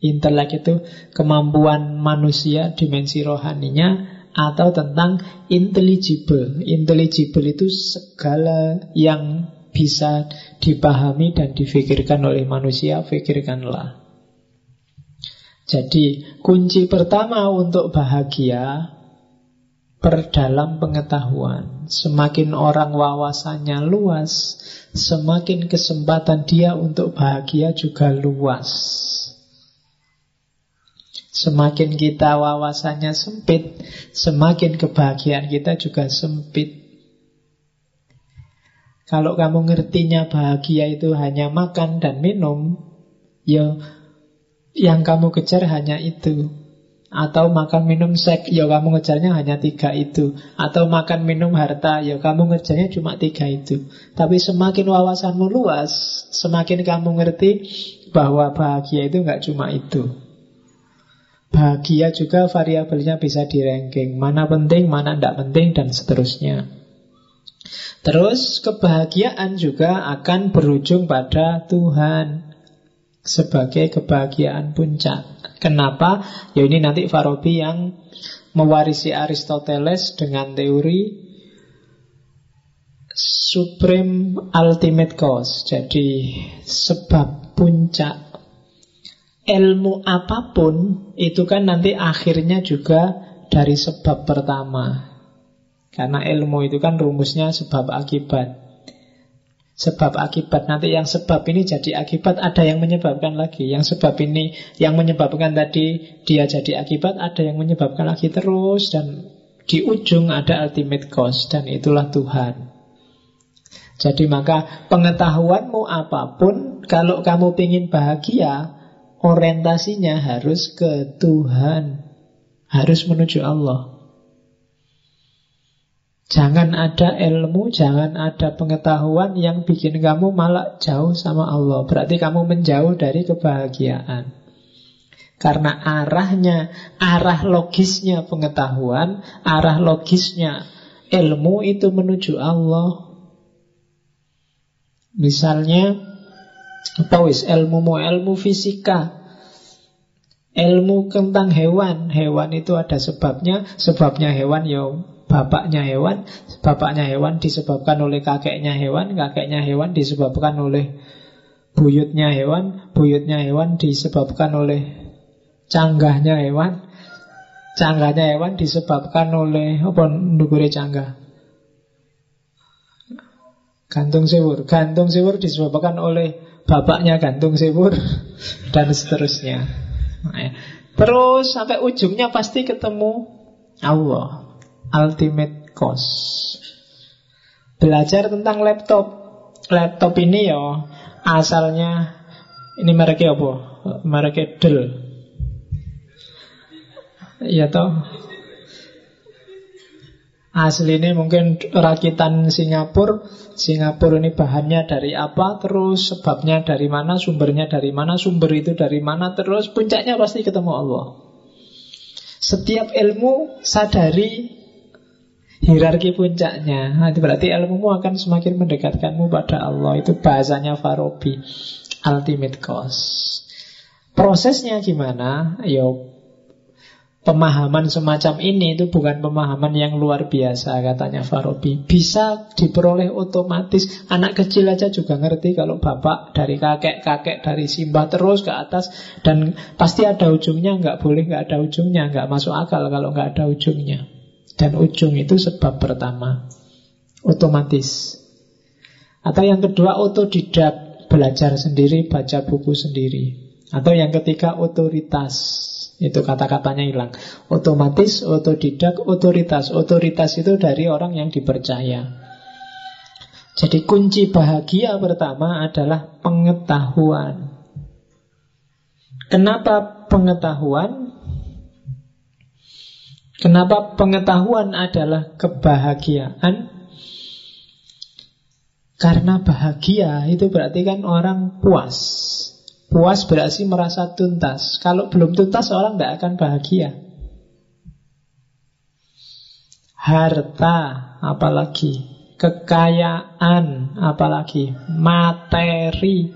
Intelek itu kemampuan manusia, dimensi rohaninya, atau tentang intelligible. Intelligible itu segala yang bisa dipahami dan difikirkan oleh manusia, fikirkanlah. Jadi kunci pertama untuk bahagia perdalam pengetahuan. Semakin orang wawasannya luas, semakin kesempatan dia untuk bahagia juga luas. Semakin kita wawasannya sempit, semakin kebahagiaan kita juga sempit. Kalau kamu ngertinya bahagia itu hanya makan dan minum, ya yang kamu kejar hanya itu. Atau makan minum seks, ya kamu ngejarnya hanya tiga itu. Atau makan minum harta, ya kamu ngejarnya cuma tiga itu. Tapi semakin wawasanmu luas, semakin kamu ngerti bahwa bahagia itu nggak cuma itu. Bahagia juga variabelnya bisa di-ranking Mana penting, mana tidak penting, dan seterusnya Terus kebahagiaan juga akan berujung pada Tuhan Sebagai kebahagiaan puncak Kenapa? Ya ini nanti Farabi yang mewarisi Aristoteles dengan teori supreme ultimate cause. Jadi sebab puncak ilmu apa pun itu kan nanti akhirnya juga dari sebab pertama. Karena ilmu itu kan rumusnya sebab akibat. Sebab akibat nanti yang sebab ini jadi akibat ada yang menyebabkan lagi Yang sebab ini yang menyebabkan tadi dia jadi akibat Ada yang menyebabkan lagi terus Dan di ujung ada ultimate cause Dan itulah Tuhan jadi maka pengetahuanmu apa pun, kalau kamu ingin bahagia, orientasinya harus ke Tuhan. Harus menuju Allah. Jangan ada ilmu, jangan ada pengetahuan yang bikin kamu malah jauh sama Allah. Berarti kamu menjauh dari kebahagiaan. Karena arahnya, arah logisnya pengetahuan, arah logisnya ilmu itu menuju Allah. Misalnya apa wis ilmu mau ilmu fisika. Ilmu tentang hewan. Hewan itu ada sebabnya. Sebabnya hewan ya bapaknya hewan. Bapaknya hewan disebabkan oleh kakeknya hewan. Kakeknya hewan disebabkan oleh buyutnya hewan. Buyutnya hewan disebabkan oleh canggahnya hewan. Canggahnya hewan disebabkan oleh apa nugure canggah? Gantung sewur. Gantung sewur disebabkan oleh bapaknya gantung sewur Dan seterusnya. Nah, ya. Terus sampai ujungnya pasti ketemu Allah Ultimate cause Belajar tentang laptop. Laptop ini ya Asalnya Ini mereknya apa? Mereknya Dell. Ya toh Asli ini mungkin rakitan Singapura. Singapura ini bahannya dari apa Terus sebabnya dari mana Sumbernya dari mana Sumber itu dari mana Terus puncaknya pasti ketemu Allah. Setiap ilmu sadari hierarki puncaknya. Nah, Berarti ilmumu akan semakin mendekatkanmu pada Allah. Itu bahasanya Farabi Ultimate cause Prosesnya gimana? Ya Pemahaman semacam ini itu bukan pemahaman yang luar biasa katanya Farabi. Bisa diperoleh otomatis. Anak kecil aja juga ngerti kalau bapak dari kakek, kakek dari simbah terus ke atas. Dan pasti ada ujungnya, nggak boleh nggak ada ujungnya. Nggak masuk akal kalau nggak ada ujungnya. Dan ujung itu sebab pertama. Otomatis. Atau yang kedua otodidak. Belajar sendiri, baca buku sendiri. Atau yang ketiga otoritas itu kata-katanya hilang. Otomatis, otodidak, otoritas. Otoritas itu dari orang yang dipercaya. Jadi kunci bahagia pertama adalah pengetahuan. Kenapa pengetahuan? Kenapa pengetahuan adalah kebahagiaan? Karena bahagia itu berarti kan orang puas Puas berarti merasa tuntas. Kalau belum tuntas orang tidak akan bahagia. Harta apalagi, kekayaan apalagi, materi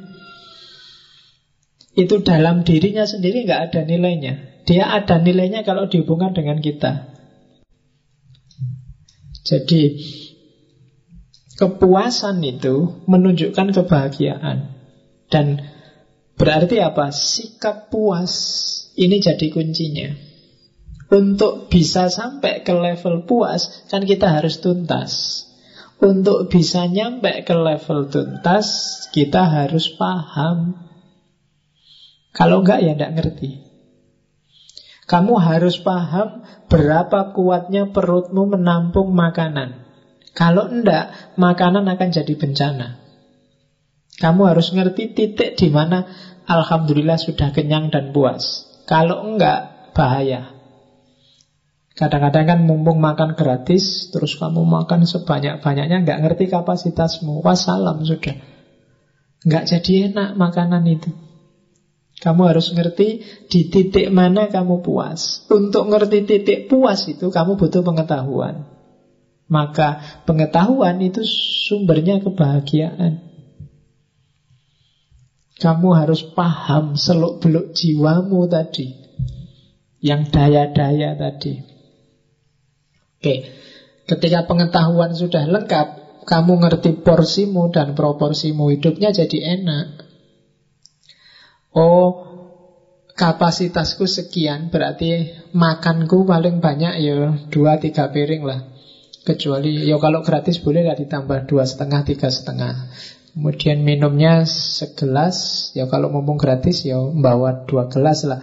itu dalam dirinya sendiri nggak ada nilainya. Dia ada nilainya kalau dihubungkan dengan kita. Jadi kepuasan itu menunjukkan kebahagiaan dan Berarti apa? Sikap puas ini jadi kuncinya. Untuk bisa sampai ke level puas, kan kita harus tuntas. Untuk bisa nyampe ke level tuntas, kita harus paham. Kalau enggak ya enggak ngerti. Kamu harus paham berapa kuatnya perutmu menampung makanan. Kalau enggak, makanan akan jadi bencana. Kamu harus ngerti titik di mana Alhamdulillah sudah kenyang dan puas. Kalau enggak, bahaya. Kadang-kadang kan mumpung makan gratis Terus kamu makan sebanyak-banyaknya Enggak ngerti kapasitasmu. Wassalam sudah. Enggak jadi enak makanan itu. Kamu harus ngerti di titik mana kamu puas. Untuk ngerti titik puas itu Kamu butuh pengetahuan. Maka pengetahuan itu sumbernya kebahagiaan kamu harus paham seluk-beluk jiwamu tadi. Yang daya-daya tadi. Oke, ketika pengetahuan sudah lengkap, kamu ngerti porsimu dan proporsimu hidupnya jadi enak. Oh, kapasitasku sekian berarti makanku paling banyak ya dua tiga piring lah. Kecuali ya kalau gratis boleh lah ditambah dua setengah tiga setengah. Kemudian minumnya segelas, ya kalau mumpung gratis ya bawa dua gelas lah.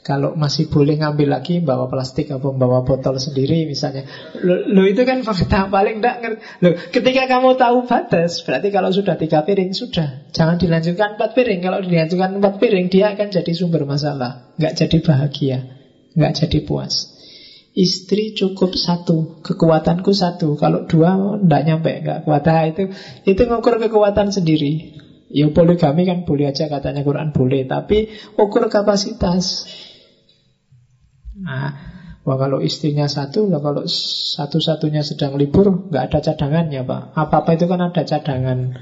Kalau masih boleh ngambil lagi Bawa plastik atau bawa botol sendiri misalnya. Lo, lo itu kan fakta paling tidak ngerti. Lo, Ketika kamu tahu batas Berarti kalau sudah tiga piring Sudah. Jangan dilanjutkan empat piring. Kalau dilanjutkan empat piring Dia akan jadi sumber masalah. Nggak jadi bahagia. Nggak jadi puas Istri cukup satu Kekuatanku satu Kalau dua Nggak nyampe Nggak kuat nah, itu Itu ngukur kekuatan sendiri Ya poligami kan boleh aja katanya Quran boleh Tapi ukur kapasitas Nah, wah kalau istrinya satu, lah kalau satu-satunya sedang libur, nggak ada cadangannya pak. Apa-apa itu kan ada cadangan.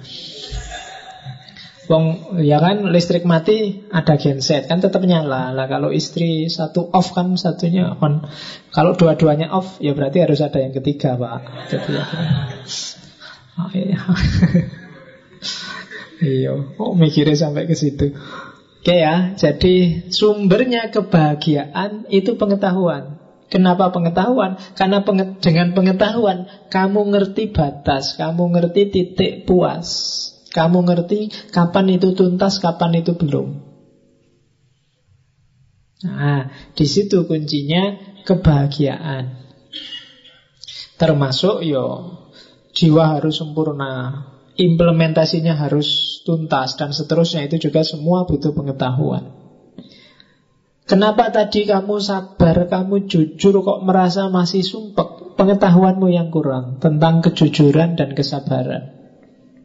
Wong ya kan listrik mati ada genset kan tetap nyala. Lah kalau istri satu off kan satunya on. Kalau dua-duanya off ya berarti harus ada yang ketiga pak. Jadi ya. Oh, iya. iya. Oh mikirnya sampai ke situ. Oke ya, jadi sumbernya kebahagiaan itu pengetahuan. Kenapa pengetahuan? Karena penge dengan pengetahuan kamu ngerti batas, kamu ngerti titik puas, kamu ngerti kapan itu tuntas, kapan itu belum. Nah, di situ kuncinya kebahagiaan. Termasuk yo jiwa harus sempurna, implementasinya harus tuntas dan seterusnya itu juga semua butuh pengetahuan. Kenapa tadi kamu sabar, kamu jujur kok merasa masih sumpek? Pengetahuanmu yang kurang tentang kejujuran dan kesabaran.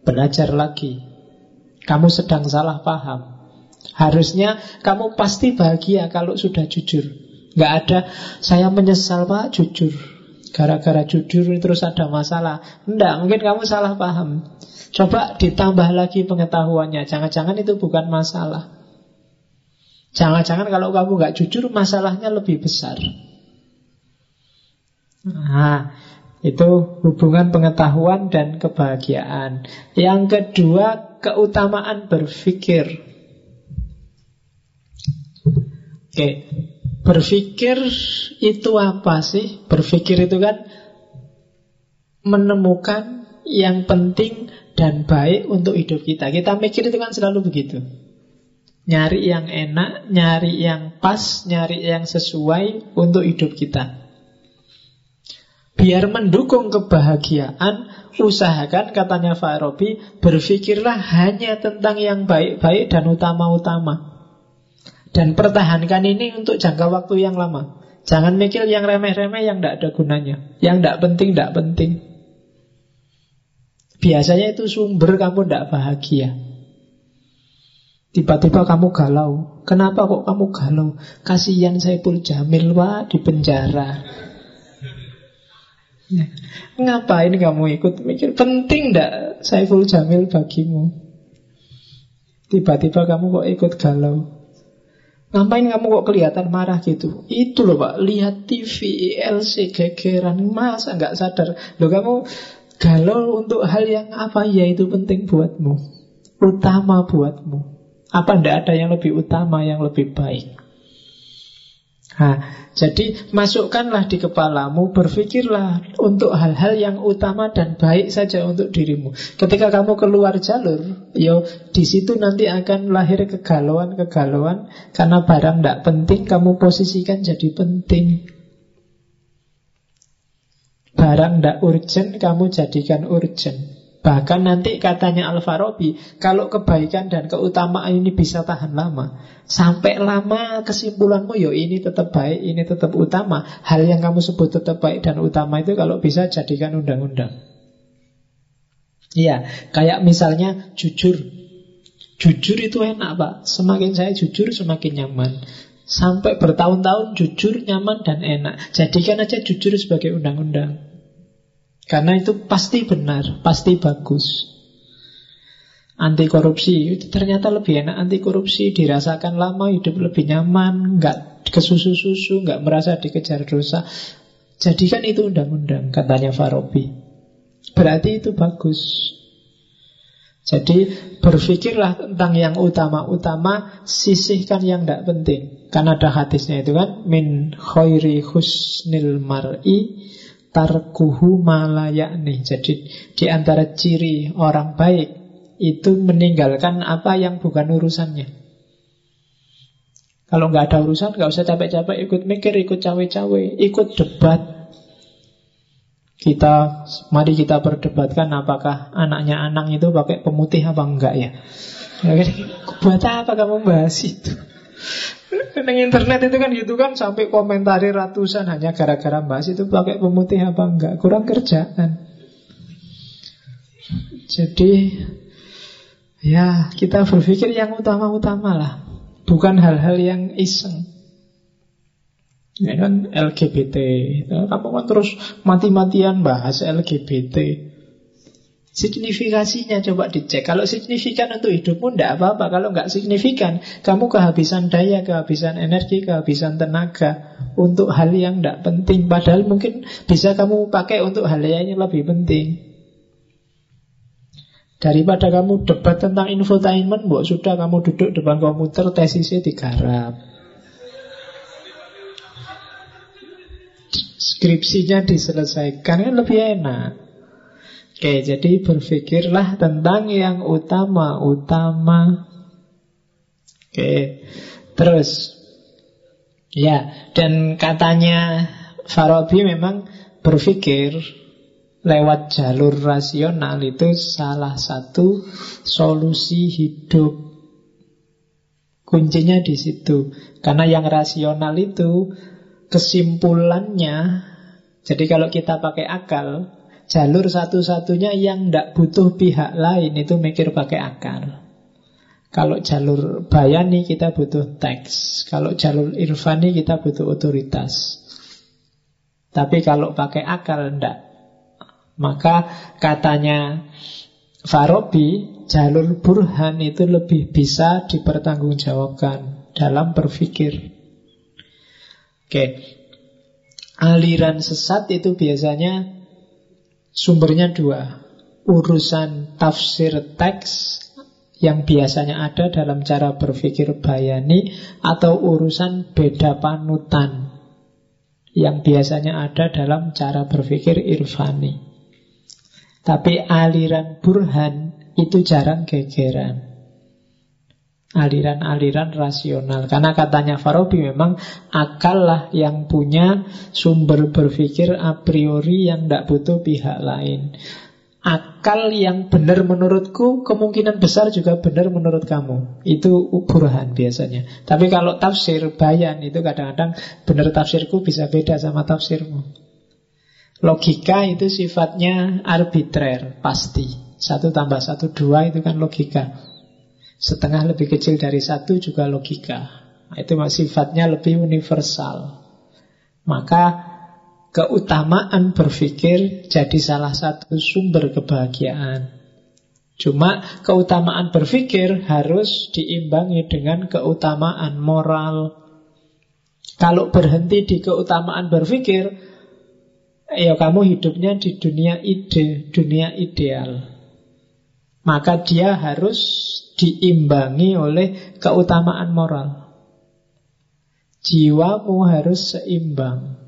Belajar lagi. Kamu sedang salah paham. Harusnya kamu pasti bahagia kalau sudah jujur. Gak ada, saya menyesal pak, jujur. Gara-gara jujur terus ada masalah. Enggak, mungkin kamu salah paham. Coba ditambah lagi pengetahuannya. Jangan-jangan itu bukan masalah. Jangan-jangan kalau kamu nggak jujur, masalahnya lebih besar. Nah, itu hubungan pengetahuan dan kebahagiaan. Yang kedua, keutamaan berpikir. Oke, berpikir itu apa sih? Berpikir itu kan menemukan yang penting dan baik untuk hidup kita. Kita mikir itu kan selalu begitu. Nyari yang enak, nyari yang pas, nyari yang sesuai untuk hidup kita. Biar mendukung kebahagiaan, usahakan katanya Farabi, berpikirlah hanya tentang yang baik-baik dan utama-utama. Dan pertahankan ini untuk jangka waktu yang lama. Jangan mikir yang remeh-remeh yang tidak ada gunanya. Yang tidak penting, tidak penting. Biasanya itu sumber kamu tidak bahagia. Tiba-tiba kamu galau. Kenapa kok kamu galau? Kasihan Saiful Jamil pak di penjara. Ya. Ngapain kamu ikut mikir? Penting tidak Saiful Jamil bagimu? Tiba-tiba kamu kok ikut galau? Ngapain kamu kok kelihatan marah gitu? Itu loh pak, lihat TV, LC, gegeran, masa nggak sadar? Loh kamu Galau untuk hal yang apa ya itu penting buatmu Utama buatmu Apa tidak ada yang lebih utama, yang lebih baik Nah, jadi masukkanlah di kepalamu, berpikirlah untuk hal-hal yang utama dan baik saja untuk dirimu. Ketika kamu keluar jalur, yo di situ nanti akan lahir kegalauan-kegalauan karena barang tidak penting kamu posisikan jadi penting. Barang tidak urgent, kamu jadikan urgent. Bahkan nanti katanya Al-Farabi, kalau kebaikan dan keutamaan ini bisa tahan lama, sampai lama kesimpulanmu, yo ini tetap baik, ini tetap utama. Hal yang kamu sebut tetap baik dan utama itu kalau bisa jadikan undang-undang. Iya, kayak misalnya jujur. Jujur itu enak pak, semakin saya jujur semakin nyaman. Sampai bertahun-tahun jujur, nyaman, dan enak Jadikan aja jujur sebagai undang-undang Karena itu pasti benar, pasti bagus Anti korupsi itu ternyata lebih enak Anti korupsi dirasakan lama, hidup lebih nyaman Nggak kesusu-susu, nggak merasa dikejar dosa Jadikan itu undang-undang Katanya Farabi berarti itu bagus. Jadi berpikirlah tentang yang utama-utama, sisihkan yang tidak penting. Karena ada hadisnya itu kan, min khairi husnil mar'i tarkuhu malayakni. Jadi di antara ciri orang baik itu meninggalkan apa yang bukan urusannya. Kalau nggak ada urusan, nggak usah capek-capek ikut mikir, ikut cawe-cawe, ikut debat, kita mari kita perdebatkan apakah anaknya Anang itu pakai pemutih apa enggak ya. Buat apa kamu bahas itu? Di internet itu kan gitu kan sampai komentari ratusan hanya gara-gara bahas itu pakai pemutih apa enggak. Kurang kerjaan. Jadi ya kita berpikir yang utama-utama lah. Bukan hal-hal yang iseng. Ya kan LGBT Kamu kan terus mati-matian bahas LGBT Signifikasinya coba dicek. Kalau signifikan untuk hidupmu tidak apa-apa. Kalau nggak signifikan Kamu kehabisan daya, kehabisan energi, kehabisan tenaga Untuk hal yang tidak penting. Padahal mungkin bisa kamu pakai untuk hal yang lebih penting. Daripada kamu debat tentang infotainment Buat sudah kamu duduk depan komputer Tesisnya digarap. Skripsinya diselesaikan kan lebih enak. Oke, jadi berpikirlah tentang yang utama-utama. Oke, terus ya, dan katanya Farabi memang berpikir lewat jalur rasional itu salah satu solusi hidup. Kuncinya di situ. Karena yang rasional itu kesimpulannya jadi kalau kita pakai akal, jalur satu-satunya yang tidak butuh pihak lain itu mikir pakai akal. Kalau jalur bayani kita butuh teks. Kalau jalur irfani kita butuh otoritas. Tapi kalau pakai akal ndak. Maka katanya Farabi, jalur burhan itu lebih bisa dipertanggungjawabkan dalam berpikir. Oke, aliran sesat itu biasanya sumbernya dua. Urusan tafsir teks yang biasanya ada dalam cara berpikir bayani atau urusan beda panutan yang biasanya ada dalam cara berpikir irfani. Tapi aliran burhan itu jarang gegeran aliran-aliran rasional. Karena katanya Farabi memang akal lah yang punya sumber berpikir a priori yang tidak butuh pihak lain. Akal yang benar menurutku kemungkinan besar juga benar menurut kamu. Itu burhan biasanya. Tapi kalau tafsir bayan itu kadang-kadang benar tafsirku bisa beda sama tafsirmu. Logika itu sifatnya arbitrer, pasti. Satu tambah satu dua itu kan logika. Setengah lebih kecil dari satu juga logika. Nah, itu sifatnya lebih universal. Maka keutamaan berpikir jadi salah satu sumber kebahagiaan. Cuma keutamaan berpikir harus diimbangi dengan keutamaan moral. Kalau berhenti di keutamaan berpikir, ya kamu hidupnya di dunia ide, dunia ideal. Maka dia harus diimbangi oleh keutamaan moral. Jiwamu harus seimbang.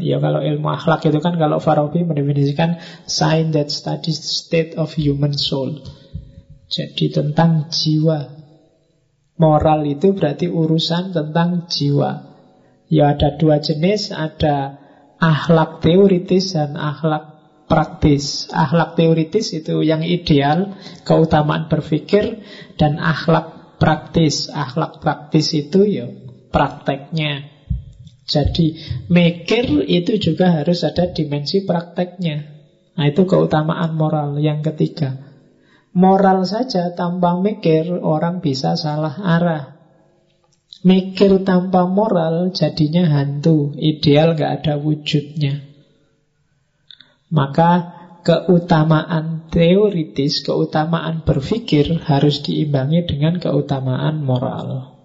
Ya kalau ilmu akhlak itu kan kalau Farabi mendefinisikan sign that studies state of human soul. Jadi tentang jiwa. Moral itu berarti urusan tentang jiwa. Ya ada dua jenis, ada akhlak teoritis dan akhlak praktis. Akhlak teoritis itu yang ideal, keutamaan berpikir dan akhlak praktis. Akhlak praktis itu ya prakteknya. Jadi mikir itu juga harus ada dimensi prakteknya. Nah itu keutamaan moral yang ketiga. Moral saja tanpa mikir orang bisa salah arah. Mikir tanpa moral jadinya hantu, ideal gak ada wujudnya. Maka keutamaan teoritis, keutamaan berpikir harus diimbangi dengan keutamaan moral.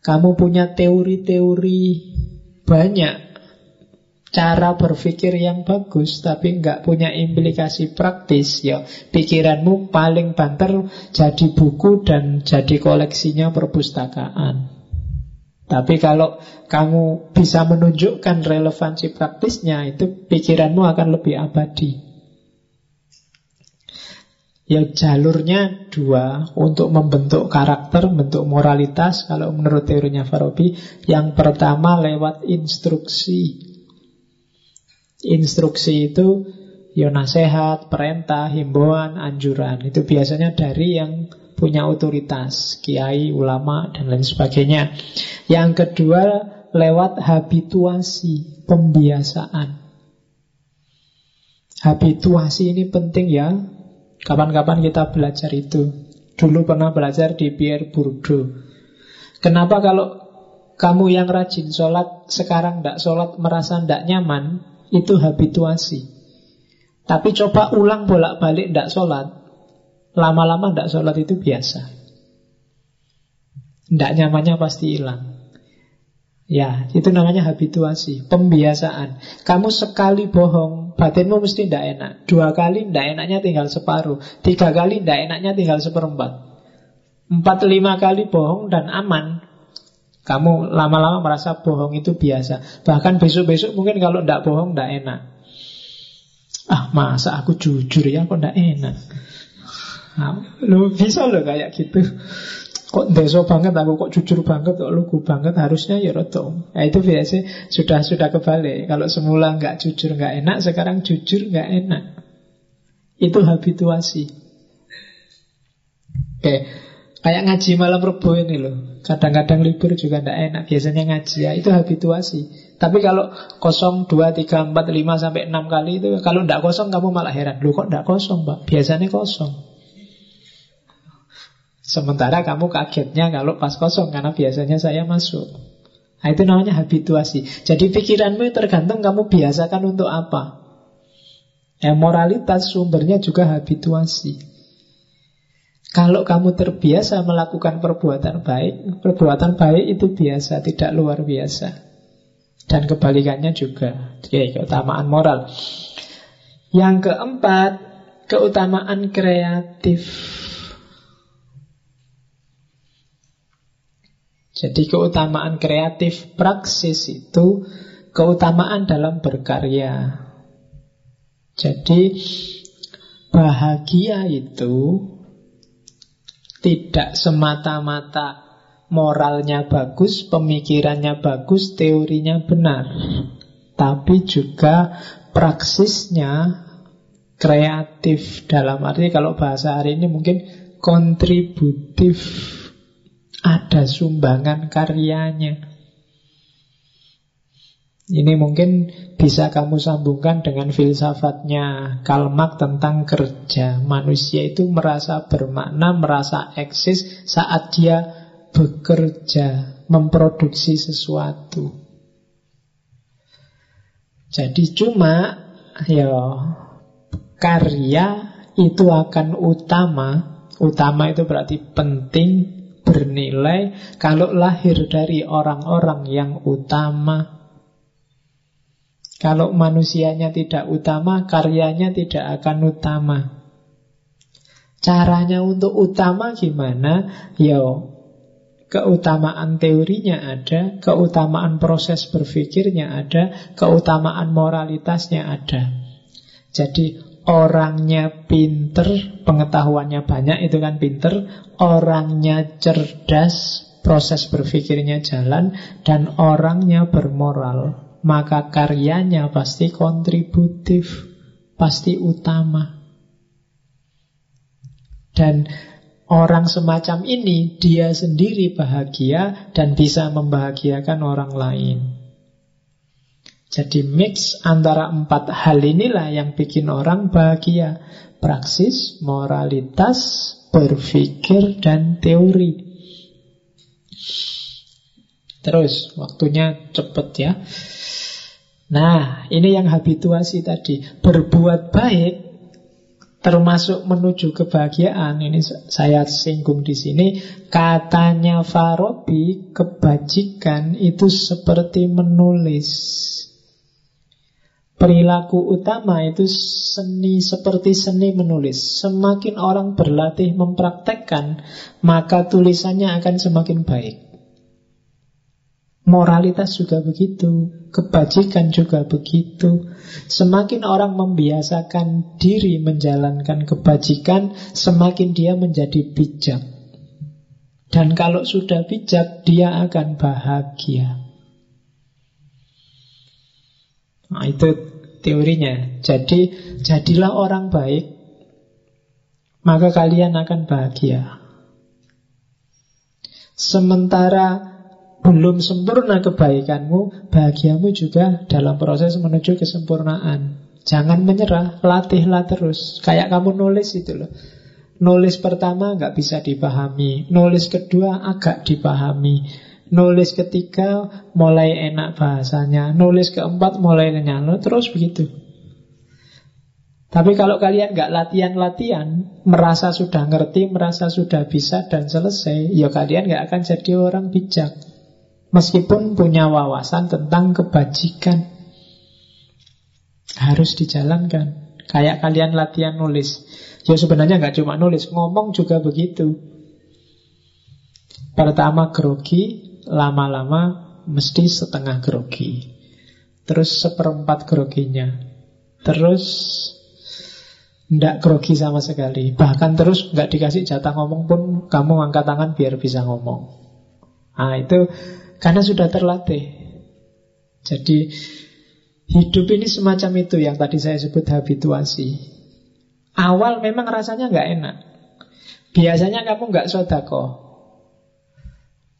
Kamu punya teori-teori banyak, cara berpikir yang bagus tapi nggak punya implikasi praktis ya pikiranmu paling banter jadi buku dan jadi koleksinya perpustakaan tapi kalau kamu bisa menunjukkan relevansi praktisnya itu pikiranmu akan lebih abadi Ya jalurnya dua untuk membentuk karakter, membentuk moralitas kalau menurut teorinya Farabi. Yang pertama lewat instruksi. Instruksi itu ya nasihat, perintah, himbauan, anjuran. Itu biasanya dari yang punya otoritas, kiai, ulama, dan lain sebagainya. Yang kedua lewat habituasi, pembiasaan. Habituasi ini penting ya. Kapan-kapan kita belajar itu. Dulu pernah belajar di Pierre Bourdieu. Kenapa kalau kamu yang rajin sholat, sekarang tidak sholat merasa tidak nyaman, itu habituasi. Tapi coba ulang bolak-balik tidak sholat. Lama-lama tidak sholat itu biasa. Tidak nyamannya pasti hilang. Ya, itu namanya habituasi, pembiasaan. Kamu sekali bohong, batinmu mesti tidak enak. Dua kali tidak enaknya tinggal separuh. Tiga kali tidak enaknya tinggal seperempat. Empat lima kali bohong dan aman. Kamu lama-lama merasa bohong itu biasa. Bahkan besok-besok mungkin kalau tidak bohong tidak enak. Ah masa aku jujur ya kok tidak enak. Nah, lo bisa lo kayak gitu. Kok deso banget aku kok jujur banget kok lugu banget harusnya ya roto. Nah, itu biasa sudah sudah kebalik. Kalau semula nggak jujur nggak enak, sekarang jujur nggak enak. Itu habituasi. Oke, kayak ngaji malam rebo ini loh. Kadang-kadang libur juga tidak enak Biasanya ngaji ya itu habituasi Tapi kalau kosong 2, 3, 4, 5 sampai 6 kali itu Kalau tidak kosong kamu malah heran Loh kok tidak kosong pak? Biasanya kosong Sementara kamu kagetnya kalau pas kosong Karena biasanya saya masuk Nah itu namanya habituasi Jadi pikiranmu tergantung kamu biasakan untuk apa Ya, moralitas sumbernya juga habituasi kalau kamu terbiasa melakukan perbuatan baik, perbuatan baik itu biasa, tidak luar biasa. Dan kebalikannya juga. Oke, keutamaan moral. Yang keempat, keutamaan kreatif. Jadi keutamaan kreatif praksis itu keutamaan dalam berkarya. Jadi bahagia itu tidak semata-mata moralnya bagus, pemikirannya bagus, teorinya benar. Tapi juga praksisnya kreatif dalam arti kalau bahasa hari ini mungkin kontributif ada sumbangan karyanya ini mungkin bisa kamu sambungkan dengan filsafatnya Karl tentang kerja. Manusia itu merasa bermakna, merasa eksis saat dia bekerja, memproduksi sesuatu. Jadi cuma ya karya itu akan utama. Utama itu berarti penting, bernilai kalau lahir dari orang-orang yang utama kalau manusianya tidak utama, karyanya tidak akan utama. Caranya untuk utama gimana? Ya, keutamaan teorinya ada, keutamaan proses berpikirnya ada, keutamaan moralitasnya ada. Jadi orangnya pinter, pengetahuannya banyak itu kan pinter, orangnya cerdas, proses berpikirnya jalan, dan orangnya bermoral maka karyanya pasti kontributif, pasti utama. Dan orang semacam ini dia sendiri bahagia dan bisa membahagiakan orang lain. Jadi mix antara empat hal inilah yang bikin orang bahagia. Praksis, moralitas, berpikir, dan teori. Terus, waktunya cepet ya. Nah, ini yang habituasi tadi. Berbuat baik termasuk menuju kebahagiaan. Ini saya singgung di sini. Katanya Farabi, kebajikan itu seperti menulis. Perilaku utama itu seni seperti seni menulis. Semakin orang berlatih mempraktekkan, maka tulisannya akan semakin baik. Moralitas juga begitu, kebajikan juga begitu. Semakin orang membiasakan diri menjalankan kebajikan, semakin dia menjadi bijak. Dan kalau sudah bijak, dia akan bahagia. Nah, itu teorinya. Jadi, jadilah orang baik, maka kalian akan bahagia. Sementara belum sempurna kebaikanmu, bahagiamu juga dalam proses menuju kesempurnaan. Jangan menyerah, latihlah terus. Kayak kamu nulis itu loh. Nulis pertama nggak bisa dipahami, nulis kedua agak dipahami, Nulis ketiga mulai enak bahasanya. Nulis keempat mulai kenyang Terus begitu. Tapi kalau kalian nggak latihan-latihan Merasa sudah ngerti, merasa sudah bisa dan selesai Ya kalian nggak akan jadi orang bijak. Meskipun punya wawasan tentang kebajikan. Harus dijalankan. Kayak kalian latihan nulis. Ya sebenarnya nggak cuma nulis Ngomong juga begitu. Pertama grogi lama-lama mesti setengah grogi. Terus seperempat groginya. Terus ndak grogi sama sekali. Bahkan terus nggak dikasih jatah ngomong pun kamu angkat tangan biar bisa ngomong. Nah itu karena sudah terlatih. Jadi hidup ini semacam itu yang tadi saya sebut habituasi. Awal memang rasanya nggak enak. Biasanya kamu nggak sodako,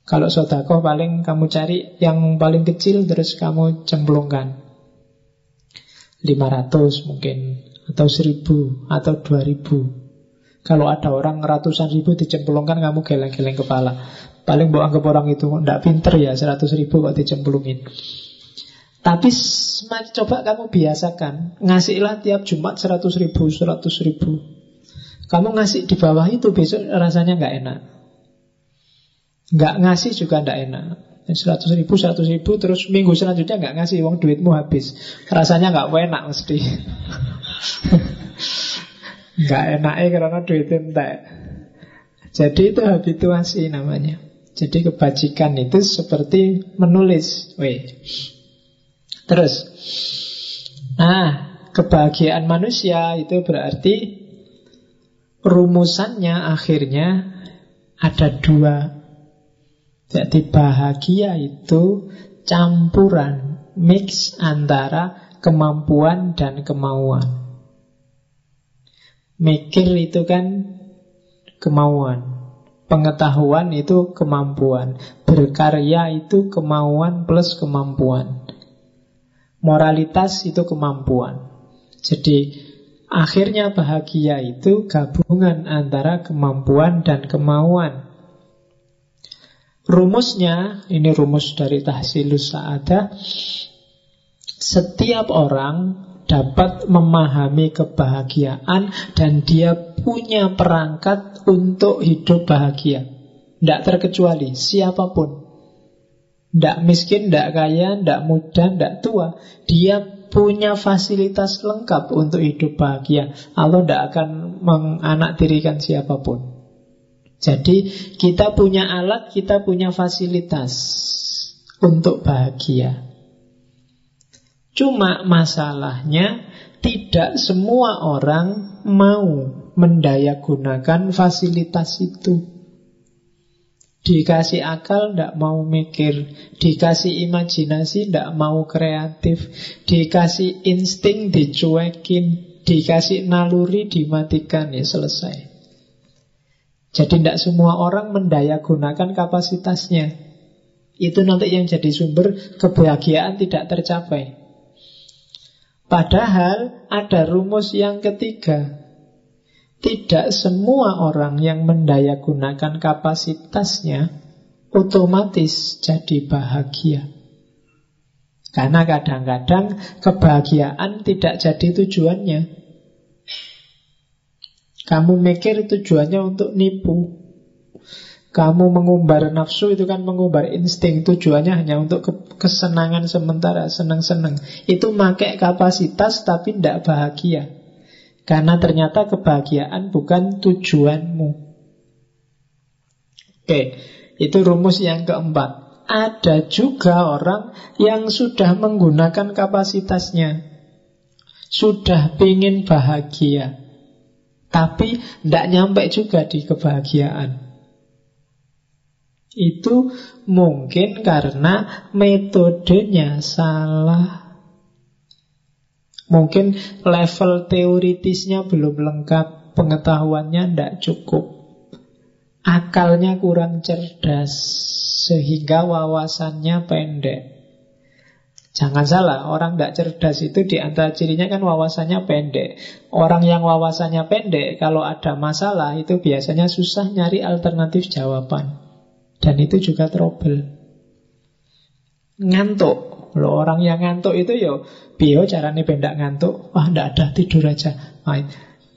kalau sodakoh paling kamu cari yang paling kecil terus kamu cemplungkan. 500 mungkin atau 1000 atau 2000. Kalau ada orang ratusan ribu dicemplungkan kamu geleng-geleng kepala. Paling bawa anggap orang itu tidak pinter ya 100 ribu kok dicemplungin. Tapi coba kamu biasakan Ngasihlah tiap Jumat 100 ribu 100 ribu Kamu ngasih di bawah itu besok rasanya nggak enak Nggak ngasih juga nggak enak. 100 ribu, 100 ribu Terus minggu selanjutnya nggak ngasih Uang duitmu habis. Rasanya nggak enak mesti. Nggak enaknya karena duit entek. Jadi itu habituasi namanya. Jadi kebajikan itu seperti menulis. Weh. Terus. Nah kebahagiaan manusia itu berarti Rumusannya akhirnya ada dua jadi bahagia itu campuran, mix antara kemampuan dan kemauan. Mikir itu kan kemauan. Pengetahuan itu kemampuan. Berkarya itu kemauan plus kemampuan. Moralitas itu kemampuan. Jadi akhirnya bahagia itu gabungan antara kemampuan dan kemauan. Rumusnya, ini rumus dari tahsilus sa'adah Setiap orang dapat memahami kebahagiaan Dan dia punya perangkat untuk hidup bahagia. Tidak terkecuali siapa pun. Tidak miskin, tidak kaya, tidak muda, tidak tua Dia punya fasilitas lengkap untuk hidup bahagia. Allah tidak akan menganaktirikan siapa pun jadi kita punya alat, kita punya fasilitas untuk bahagia. Cuma masalahnya tidak semua orang mau mendayagunakan fasilitas itu. Dikasih akal tidak mau mikir Dikasih imajinasi tidak mau kreatif Dikasih insting dicuekin Dikasih naluri dimatikan ya selesai jadi tidak semua orang mendaya gunakan kapasitasnya. Itu nanti yang jadi sumber kebahagiaan tidak tercapai. Padahal ada rumus yang ketiga. Tidak semua orang yang mendaya gunakan kapasitasnya otomatis jadi bahagia. Karena kadang-kadang kebahagiaan tidak jadi tujuannya. Kamu mikir tujuannya untuk nipu. Kamu mengumbar nafsu itu kan mengumbar insting. Tujuannya hanya untuk kesenangan sementara Senang-senang Itu pakai kapasitas tapi tidak bahagia. Karena ternyata kebahagiaan bukan tujuanmu. Oke Itu rumus yang keempat. Ada juga orang yang sudah menggunakan kapasitasnya. Sudah ingin bahagia Tapi tidak nyampe juga di kebahagiaan itu mungkin karena metodenya salah. Mungkin level teoritisnya belum lengkap, pengetahuannya tidak cukup. Akalnya kurang cerdas, sehingga wawasannya pendek. Jangan salah, orang tidak cerdas itu di antara cirinya kan wawasannya pendek. Orang yang wawasannya pendek, kalau ada masalah itu biasanya susah nyari alternatif jawaban. Dan itu juga trouble. Ngantuk. Loh, orang yang ngantuk itu yo bio caranya pendak ngantuk. Wah, ndak ada tidur aja. Nah,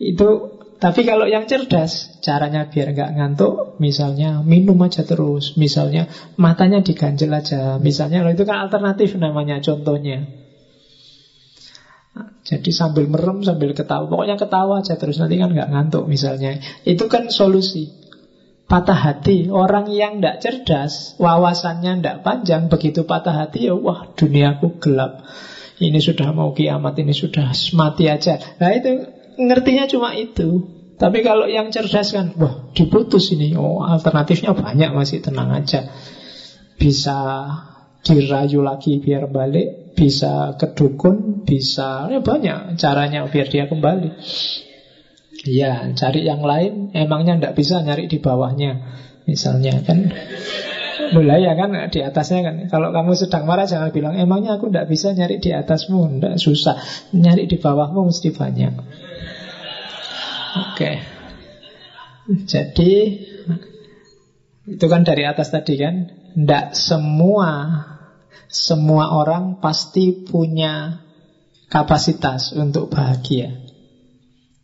itu tapi kalau yang cerdas, caranya biar nggak ngantuk, misalnya minum aja terus, misalnya matanya diganjel aja, misalnya lo itu kan alternatif namanya contohnya. Jadi sambil merem, sambil ketawa, pokoknya ketawa aja terus nanti kan nggak ngantuk misalnya. Itu kan solusi patah hati. Orang yang tidak cerdas, wawasannya tidak panjang, begitu patah hati, ya wah duniaku gelap. Ini sudah mau kiamat, ini sudah mati aja. Nah itu ngertinya cuma itu. Tapi kalau yang cerdas kan, wah diputus ini. Oh alternatifnya banyak masih tenang aja. Bisa dirayu lagi biar balik, bisa kedukun, bisa ya banyak caranya biar dia kembali. Iya, cari yang lain emangnya tidak bisa nyari di bawahnya. Misalnya kan mulai ya kan di atasnya kan. Kalau kamu sedang marah jangan bilang emangnya aku tidak bisa nyari di atasmu, tidak susah. Nyari di bawahmu mesti banyak. Oke. Jadi itu kan dari atas tadi kan. Tidak semua semua orang pasti punya kapasitas untuk bahagia.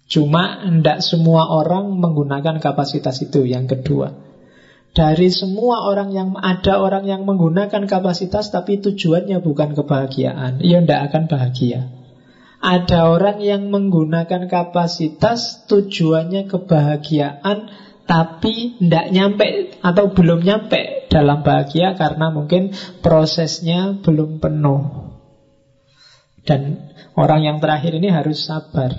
Cuma tidak semua orang menggunakan kapasitas itu yang kedua. Dari semua orang yang ada orang yang menggunakan kapasitas tapi tujuannya bukan kebahagiaan, ia tidak akan bahagia. Ada orang yang menggunakan kapasitas tujuannya kebahagiaan tapi tidak nyampe atau belum nyampe dalam bahagia karena mungkin prosesnya belum penuh. Dan orang yang terakhir ini harus sabar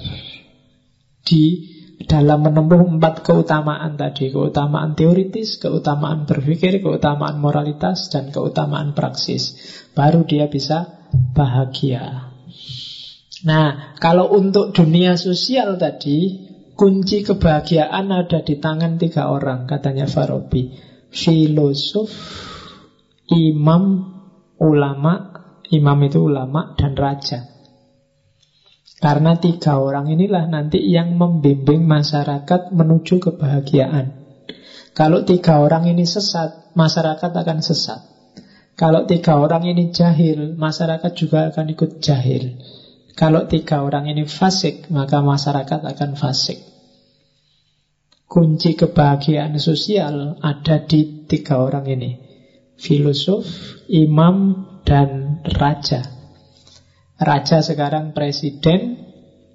di dalam menempuh empat keutamaan tadi Keutamaan teoritis, keutamaan berpikir, keutamaan moralitas, dan keutamaan praksis Baru dia bisa bahagia Nah, kalau untuk dunia sosial tadi Kunci kebahagiaan ada di tangan tiga orang Katanya Farabi Filosof, imam, ulama Imam itu ulama dan raja karena tiga orang inilah nanti yang membimbing masyarakat menuju kebahagiaan. Kalau tiga orang ini sesat, masyarakat akan sesat. Kalau tiga orang ini jahil, masyarakat juga akan ikut jahil. Kalau tiga orang ini fasik, maka masyarakat akan fasik. Kunci kebahagiaan sosial ada di tiga orang ini. Filosof, imam, dan raja. Raja sekarang presiden,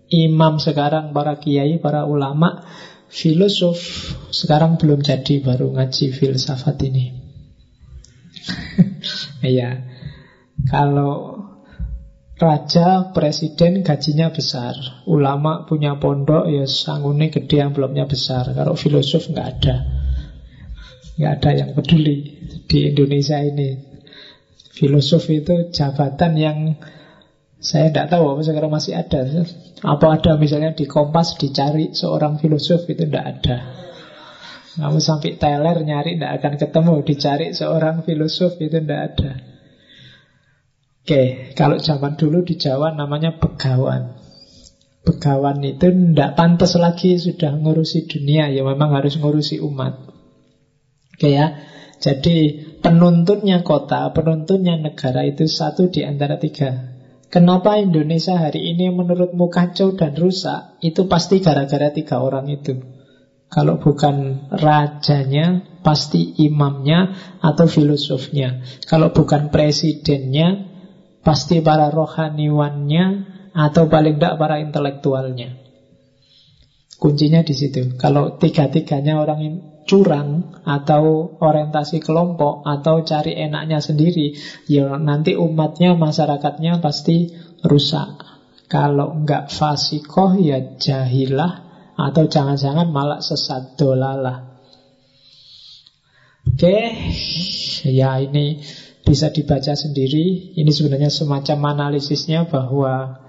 imam sekarang para kiai, para ulama, filosof sekarang belum jadi baru ngaji filsafat ini. Iya. Kalau raja, presiden gajinya besar, ulama punya pondok ya sanggune gede yang belumnya besar. Kalau filosof nggak ada. Nggak ada yang peduli di Indonesia ini. Filosof itu jabatan yang saya tidak tahu apa sekarang masih ada. Apa ada misalnya di Kompas dicari seorang filosof itu tidak ada. Kamu sampai teler nyari tidak akan ketemu. Dicari seorang filosof itu tidak ada. Oke, kalau zaman dulu di Jawa namanya begawan. Begawan itu tidak pantas lagi sudah ngurusi dunia. Ya memang harus ngurusi umat. Oke ya. Jadi penuntunnya kota, penuntunnya negara itu satu di antara tiga Kenapa Indonesia hari ini menurutmu kacau dan rusak? Itu pasti gara-gara tiga orang itu. Kalau bukan rajanya, pasti imamnya atau filosofnya. Kalau bukan presidennya, pasti para rohaniwannya atau paling tidak para intelektualnya. Kuncinya di situ. Kalau tiga-tiganya orang curang atau orientasi kelompok atau cari enaknya sendiri, ya nanti umatnya, masyarakatnya pasti rusak. Kalau enggak fasikoh ya jahilah atau jangan-jangan malah sesat dolalah. Oke, ya ini bisa dibaca sendiri. Ini sebenarnya semacam analisisnya bahwa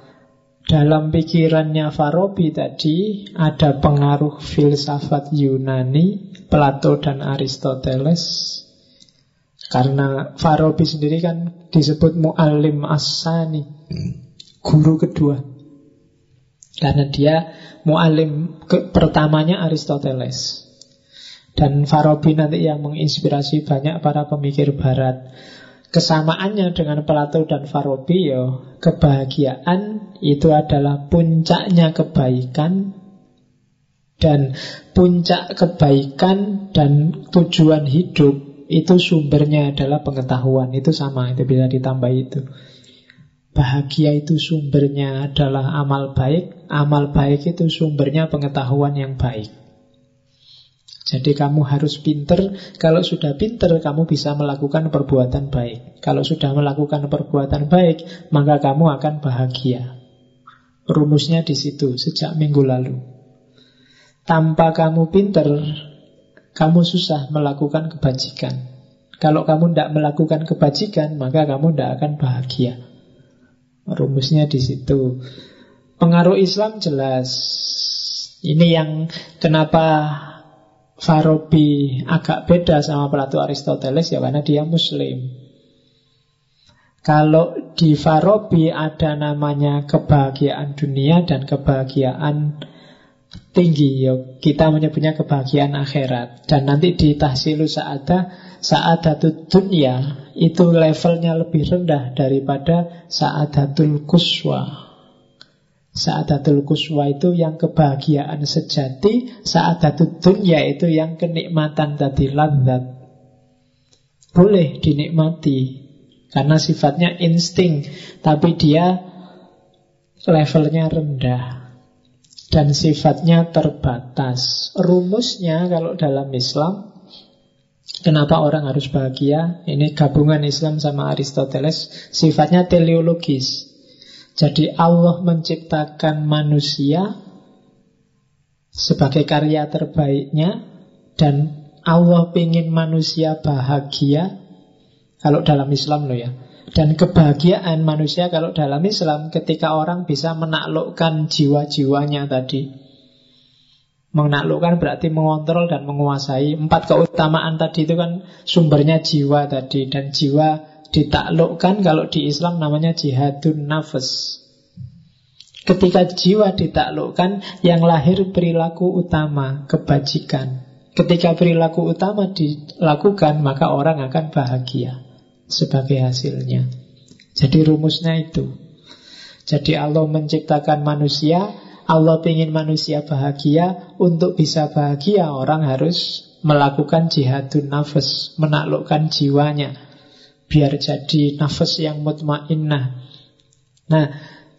dalam pikirannya Farabi tadi ada pengaruh filsafat Yunani, Plato dan Aristoteles. Karena Farabi sendiri kan disebut mu'alim asani, guru kedua. Karena dia mualim ke, pertamanya Aristoteles. Dan Farabi nanti yang menginspirasi banyak para pemikir barat. Kesamaannya dengan Plato dan Farabi ya kebahagiaan itu adalah puncaknya kebaikan dan puncak kebaikan dan tujuan hidup itu sumbernya adalah pengetahuan itu sama itu bisa ditambah itu Bahagia itu sumbernya adalah amal baik, amal baik itu sumbernya pengetahuan yang baik. Jadi kamu harus pinter, kalau sudah pinter kamu bisa melakukan perbuatan baik. Kalau sudah melakukan perbuatan baik, maka kamu akan bahagia. Rumusnya di situ sejak minggu lalu. Tanpa kamu pinter, kamu susah melakukan kebajikan. Kalau kamu tidak melakukan kebajikan, maka kamu tidak akan bahagia. Rumusnya di situ. Pengaruh Islam jelas. Ini yang kenapa Farabi agak beda sama Plato Aristoteles ya karena dia Muslim. Kalau di Farabi ada namanya kebahagiaan dunia dan kebahagiaan tinggi ya kita menyebutnya kebahagiaan akhirat dan nanti di tahsilu saada saadatul dunia itu levelnya lebih rendah daripada saadatul kuswa Saadatul kuswa itu yang kebahagiaan sejati Saadatul dunia itu yang kenikmatan tadi landat Boleh dinikmati Karena sifatnya insting Tapi dia levelnya rendah dan sifatnya terbatas. Rumusnya kalau dalam Islam, kenapa orang harus bahagia? Ini gabungan Islam sama Aristoteles, sifatnya teleologis. Jadi Allah menciptakan manusia sebagai karya terbaiknya dan Allah ingin manusia bahagia kalau dalam Islam loh ya dan kebahagiaan manusia kalau dalam Islam ketika orang bisa menaklukkan jiwa-jiwanya tadi. Menaklukkan berarti mengontrol dan menguasai. Empat keutamaan tadi itu kan sumbernya jiwa tadi. Dan jiwa ditaklukkan kalau di Islam namanya jihadun nafas. Ketika jiwa ditaklukkan, yang lahir perilaku utama, kebajikan. Ketika perilaku utama dilakukan, maka orang akan bahagia sebagai hasilnya. Jadi rumusnya itu. Jadi Allah menciptakan manusia, Allah ingin manusia bahagia. Untuk bisa bahagia orang harus melakukan jihadun nafas, menaklukkan jiwanya. Biar jadi nafas yang mutmainnah. Nah,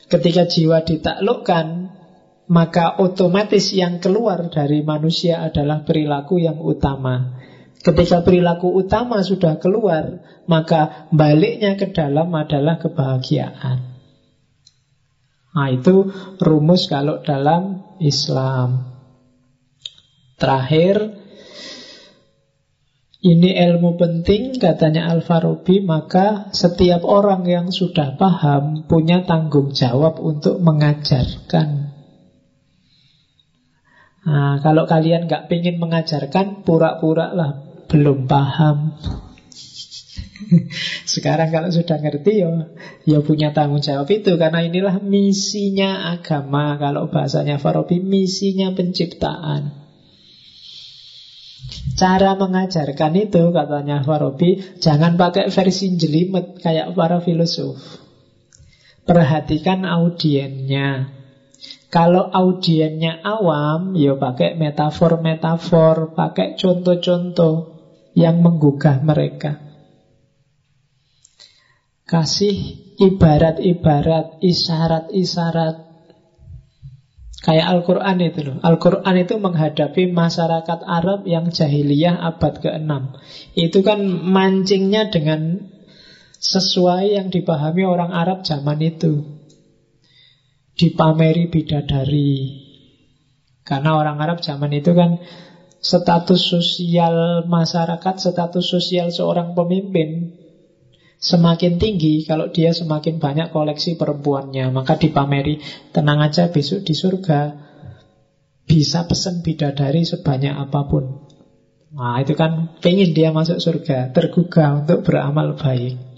ketika jiwa ditaklukkan, maka otomatis yang keluar dari manusia adalah perilaku yang utama. Ketika perilaku utama sudah keluar, maka baliknya ke dalam adalah kebahagiaan. Nah, itu rumus kalau dalam Islam. Terakhir, ini ilmu penting katanya Al-Farabi, maka setiap orang yang sudah paham punya tanggung jawab untuk mengajarkan. Nah, kalau kalian nggak ingin mengajarkan, pura-pura lah belum paham. Sekarang kalau sudah ngerti ya, ya punya tanggung jawab itu karena inilah misinya agama. Kalau bahasanya Farabi misinya penciptaan. Cara mengajarkan itu katanya Farabi jangan pakai versi jelimet kayak para filosof. Perhatikan audiennya. Kalau audiennya awam, ya pakai metafor-metafor, pakai contoh-contoh yang menggugah mereka. Kasih ibarat-ibarat, isyarat-isyarat Kayak Al-Quran itu loh. Al-Quran itu menghadapi masyarakat Arab yang jahiliyah abad ke-6 Itu kan mancingnya dengan sesuai yang dipahami orang Arab zaman itu. Dipameri bidadari. Karena orang Arab zaman itu kan Status sosial masyarakat, status sosial seorang pemimpin semakin tinggi kalau dia semakin banyak koleksi perempuannya maka dipameri tenang aja besok di surga bisa pesen bidadari sebanyak apa pun. Nah itu kan pengen dia masuk surga tergugah untuk beramal baik.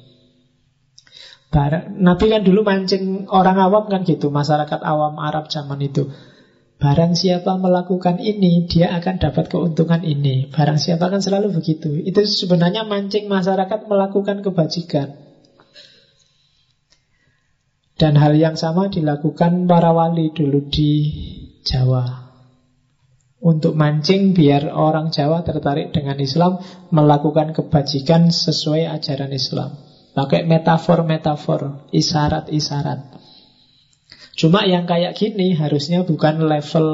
Nabi kan dulu mancing orang awam kan gitu Masyarakat awam Arab zaman itu Barang siapa melakukan ini, dia akan dapat keuntungan ini. Barang siapa kan selalu begitu. Itu sebenarnya mancing masyarakat melakukan kebajikan. Dan hal yang sama dilakukan para wali dulu di Jawa. Untuk mancing biar orang Jawa tertarik dengan Islam, melakukan kebajikan sesuai ajaran Islam. Pakai metafor-metafor, isyarat-isyarat. Cuma yang kayak gini harusnya bukan level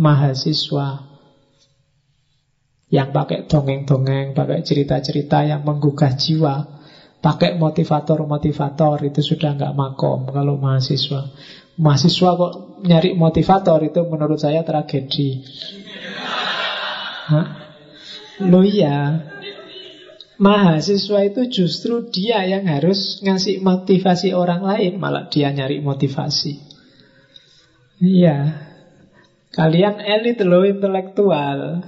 mahasiswa yang pakai dongeng-dongeng, pakai cerita-cerita yang menggugah jiwa, pakai motivator-motivator itu sudah nggak makom kalau mahasiswa. Mahasiswa kok nyari motivator itu menurut saya tragedi. Hah? Lo iya, mahasiswa itu justru dia yang harus ngasih motivasi orang lain, malah dia nyari motivasi. Iya. Kalian elit loh intelektual.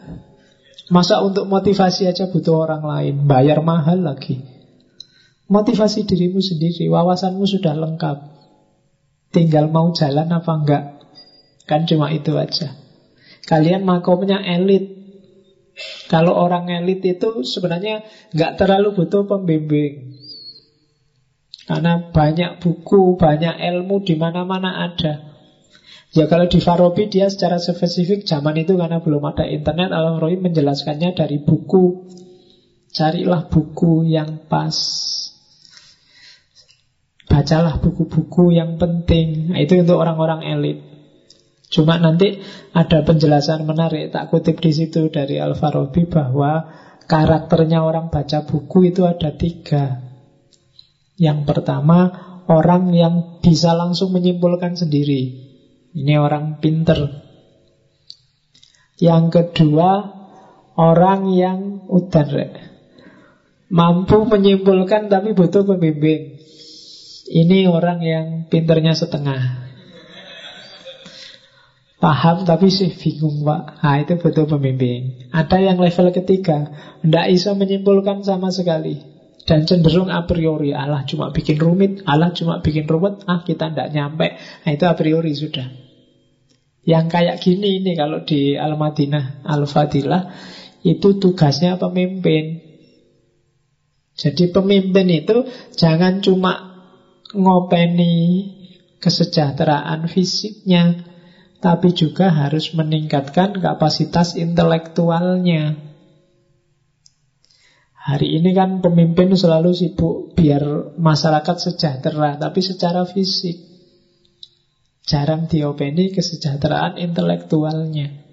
Masa untuk motivasi aja butuh orang lain, bayar mahal lagi. Motivasi dirimu sendiri, wawasanmu sudah lengkap. Tinggal mau jalan apa enggak. Kan cuma itu aja. Kalian makomnya elit. Kalau orang elit itu sebenarnya nggak terlalu butuh pembimbing. Karena banyak buku, banyak ilmu di mana-mana ada. Ya kalau di Farabi dia secara spesifik zaman itu karena belum ada internet Al-Farabi menjelaskannya dari buku. Carilah buku yang pas. Bacalah buku-buku yang penting. Nah, Itu untuk orang-orang elit. Cuma nanti ada penjelasan menarik Tak kutip di situ dari Al-Farabi bahwa Karakternya orang baca buku itu ada tiga. Yang pertama Orang yang bisa langsung menyimpulkan sendiri ini orang pinter. Yang kedua, orang yang udan Mampu menyimpulkan tapi butuh pembimbing. Ini orang yang pinternya setengah. Paham tapi sih bingung pak Nah itu butuh pembimbing Ada yang level ketiga Tidak bisa menyimpulkan sama sekali Dan cenderung a priori Allah cuma bikin rumit Allah cuma bikin ruwet Ah kita tidak nyampe Nah itu a priori sudah yang kayak gini ini kalau di Al-Madinah Al-Fadilah itu tugasnya pemimpin. Jadi pemimpin itu jangan cuma ngopeni kesejahteraan fisiknya, tapi juga harus meningkatkan kapasitas intelektualnya. Hari ini kan pemimpin selalu sibuk biar masyarakat sejahtera, tapi secara fisik. Jarang diopeni kesejahteraan intelektualnya.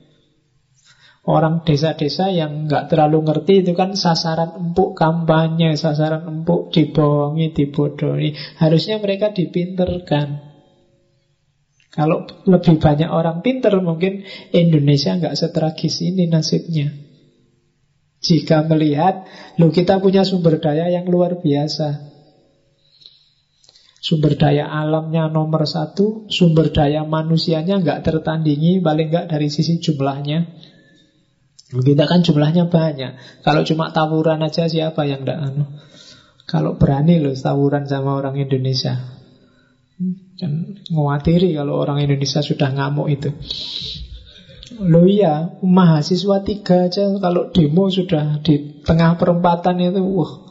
Orang desa-desa yang nggak terlalu ngerti itu kan sasaran empuk kampanye, sasaran empuk dibohongi, dibodohi. Harusnya mereka dipinterkan. Kalau lebih banyak orang pinter mungkin Indonesia nggak setragis ini nasibnya. Jika melihat, lo kita punya sumber daya yang luar biasa. Sumber daya alamnya nomor satu, sumber daya manusianya nggak tertandingi, paling nggak dari sisi jumlahnya. Kita kan jumlahnya banyak. Kalau cuma tawuran aja siapa yang nggak anu? Kalau berani loh tawuran sama orang Indonesia. Dan ngawatiri kalau orang Indonesia sudah ngamuk itu. Lo iya, mahasiswa tiga aja kalau demo sudah di tengah perempatan itu, wah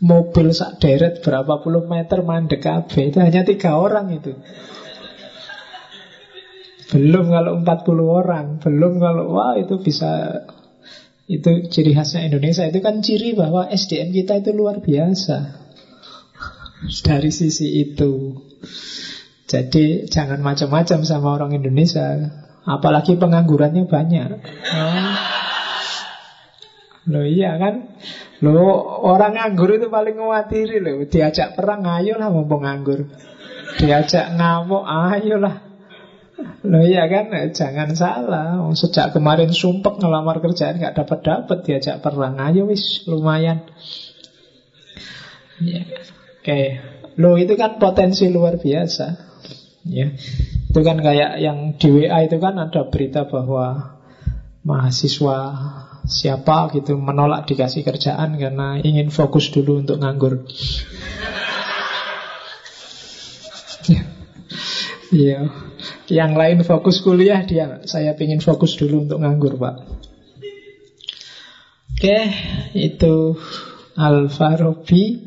Mobil sak deret berapa puluh meter mandek kabeh. Itu hanya tiga orang itu. Belum kalau 40 orang Belum kalau wah itu bisa Itu ciri khasnya Indonesia. Itu kan ciri bahwa SDM kita itu luar biasa. Dari sisi itu. Jadi jangan macam-macam sama orang Indonesia Apalagi penganggurannya banyak oh. Loh iya kan Loh orang nganggur itu paling ngawatiri loh Diajak perang ayolah mumpung nganggur Diajak ngamuk ayolah Loh iya kan, eh, jangan salah. Sejak kemarin sumpek ngelamar kerjaan nggak dapat dapat diajak perang ayo wis lumayan. Ya. Oke, okay. lo itu kan potensi luar biasa. Ya, itu kan kayak yang di WA itu kan ada berita bahwa mahasiswa siapa gitu menolak dikasih kerjaan karena ingin fokus dulu untuk nganggur. Iya. Yang lain fokus kuliah dia saya ingin fokus dulu untuk nganggur, Pak. Oke, itu Al-Farabi.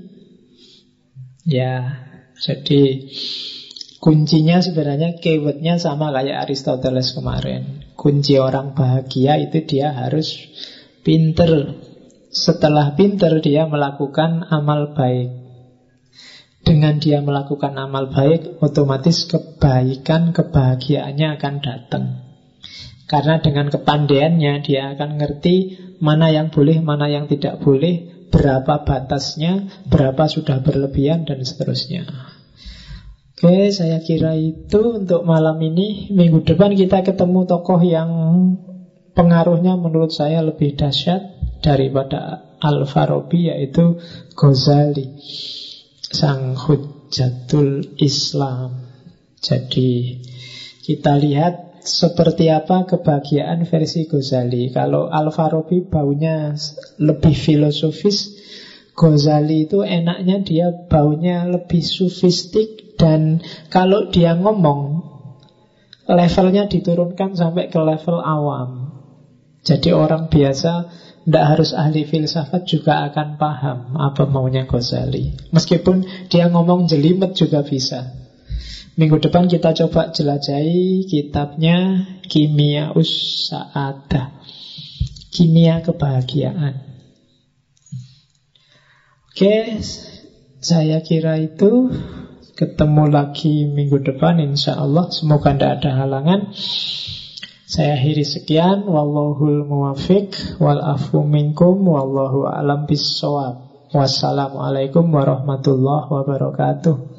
Ya, jadi kuncinya sebenarnya keywordnya sama kayak Aristoteles kemarin. Kunci orang bahagia itu dia harus pinter. Setelah pinter dia melakukan amal baik. Dengan dia melakukan amal baik, otomatis kebaikan, kebahagiaannya akan datang. Karena dengan kepandaiannya dia akan ngerti mana yang boleh, mana yang tidak boleh, berapa batasnya, berapa sudah berlebihan, dan seterusnya. Oke, saya kira itu untuk malam ini. Minggu depan kita ketemu tokoh yang pengaruhnya menurut saya lebih dahsyat daripada Al-Farabi, yaitu Ghazali sang hujatul Islam. Jadi kita lihat seperti apa kebahagiaan versi Ghazali. Kalau Al-Farabi baunya lebih filosofis, Ghazali itu enaknya dia baunya lebih sufistik dan kalau dia ngomong levelnya diturunkan sampai ke level awam. Jadi orang biasa tidak harus ahli filsafat juga akan paham apa maunya Ghazali. Meskipun dia ngomong jelimet juga bisa. Minggu depan kita coba jelajahi kitabnya Kimia Usa'ada. Kimia Kebahagiaan. Oke, saya kira itu ketemu lagi minggu depan insya Allah. Semoga tidak ada halangan. Saya akhiri sekian wallahul muwafiq wal minkum wallahu alam bisawab. Wassalamualaikum warahmatullahi wabarakatuh.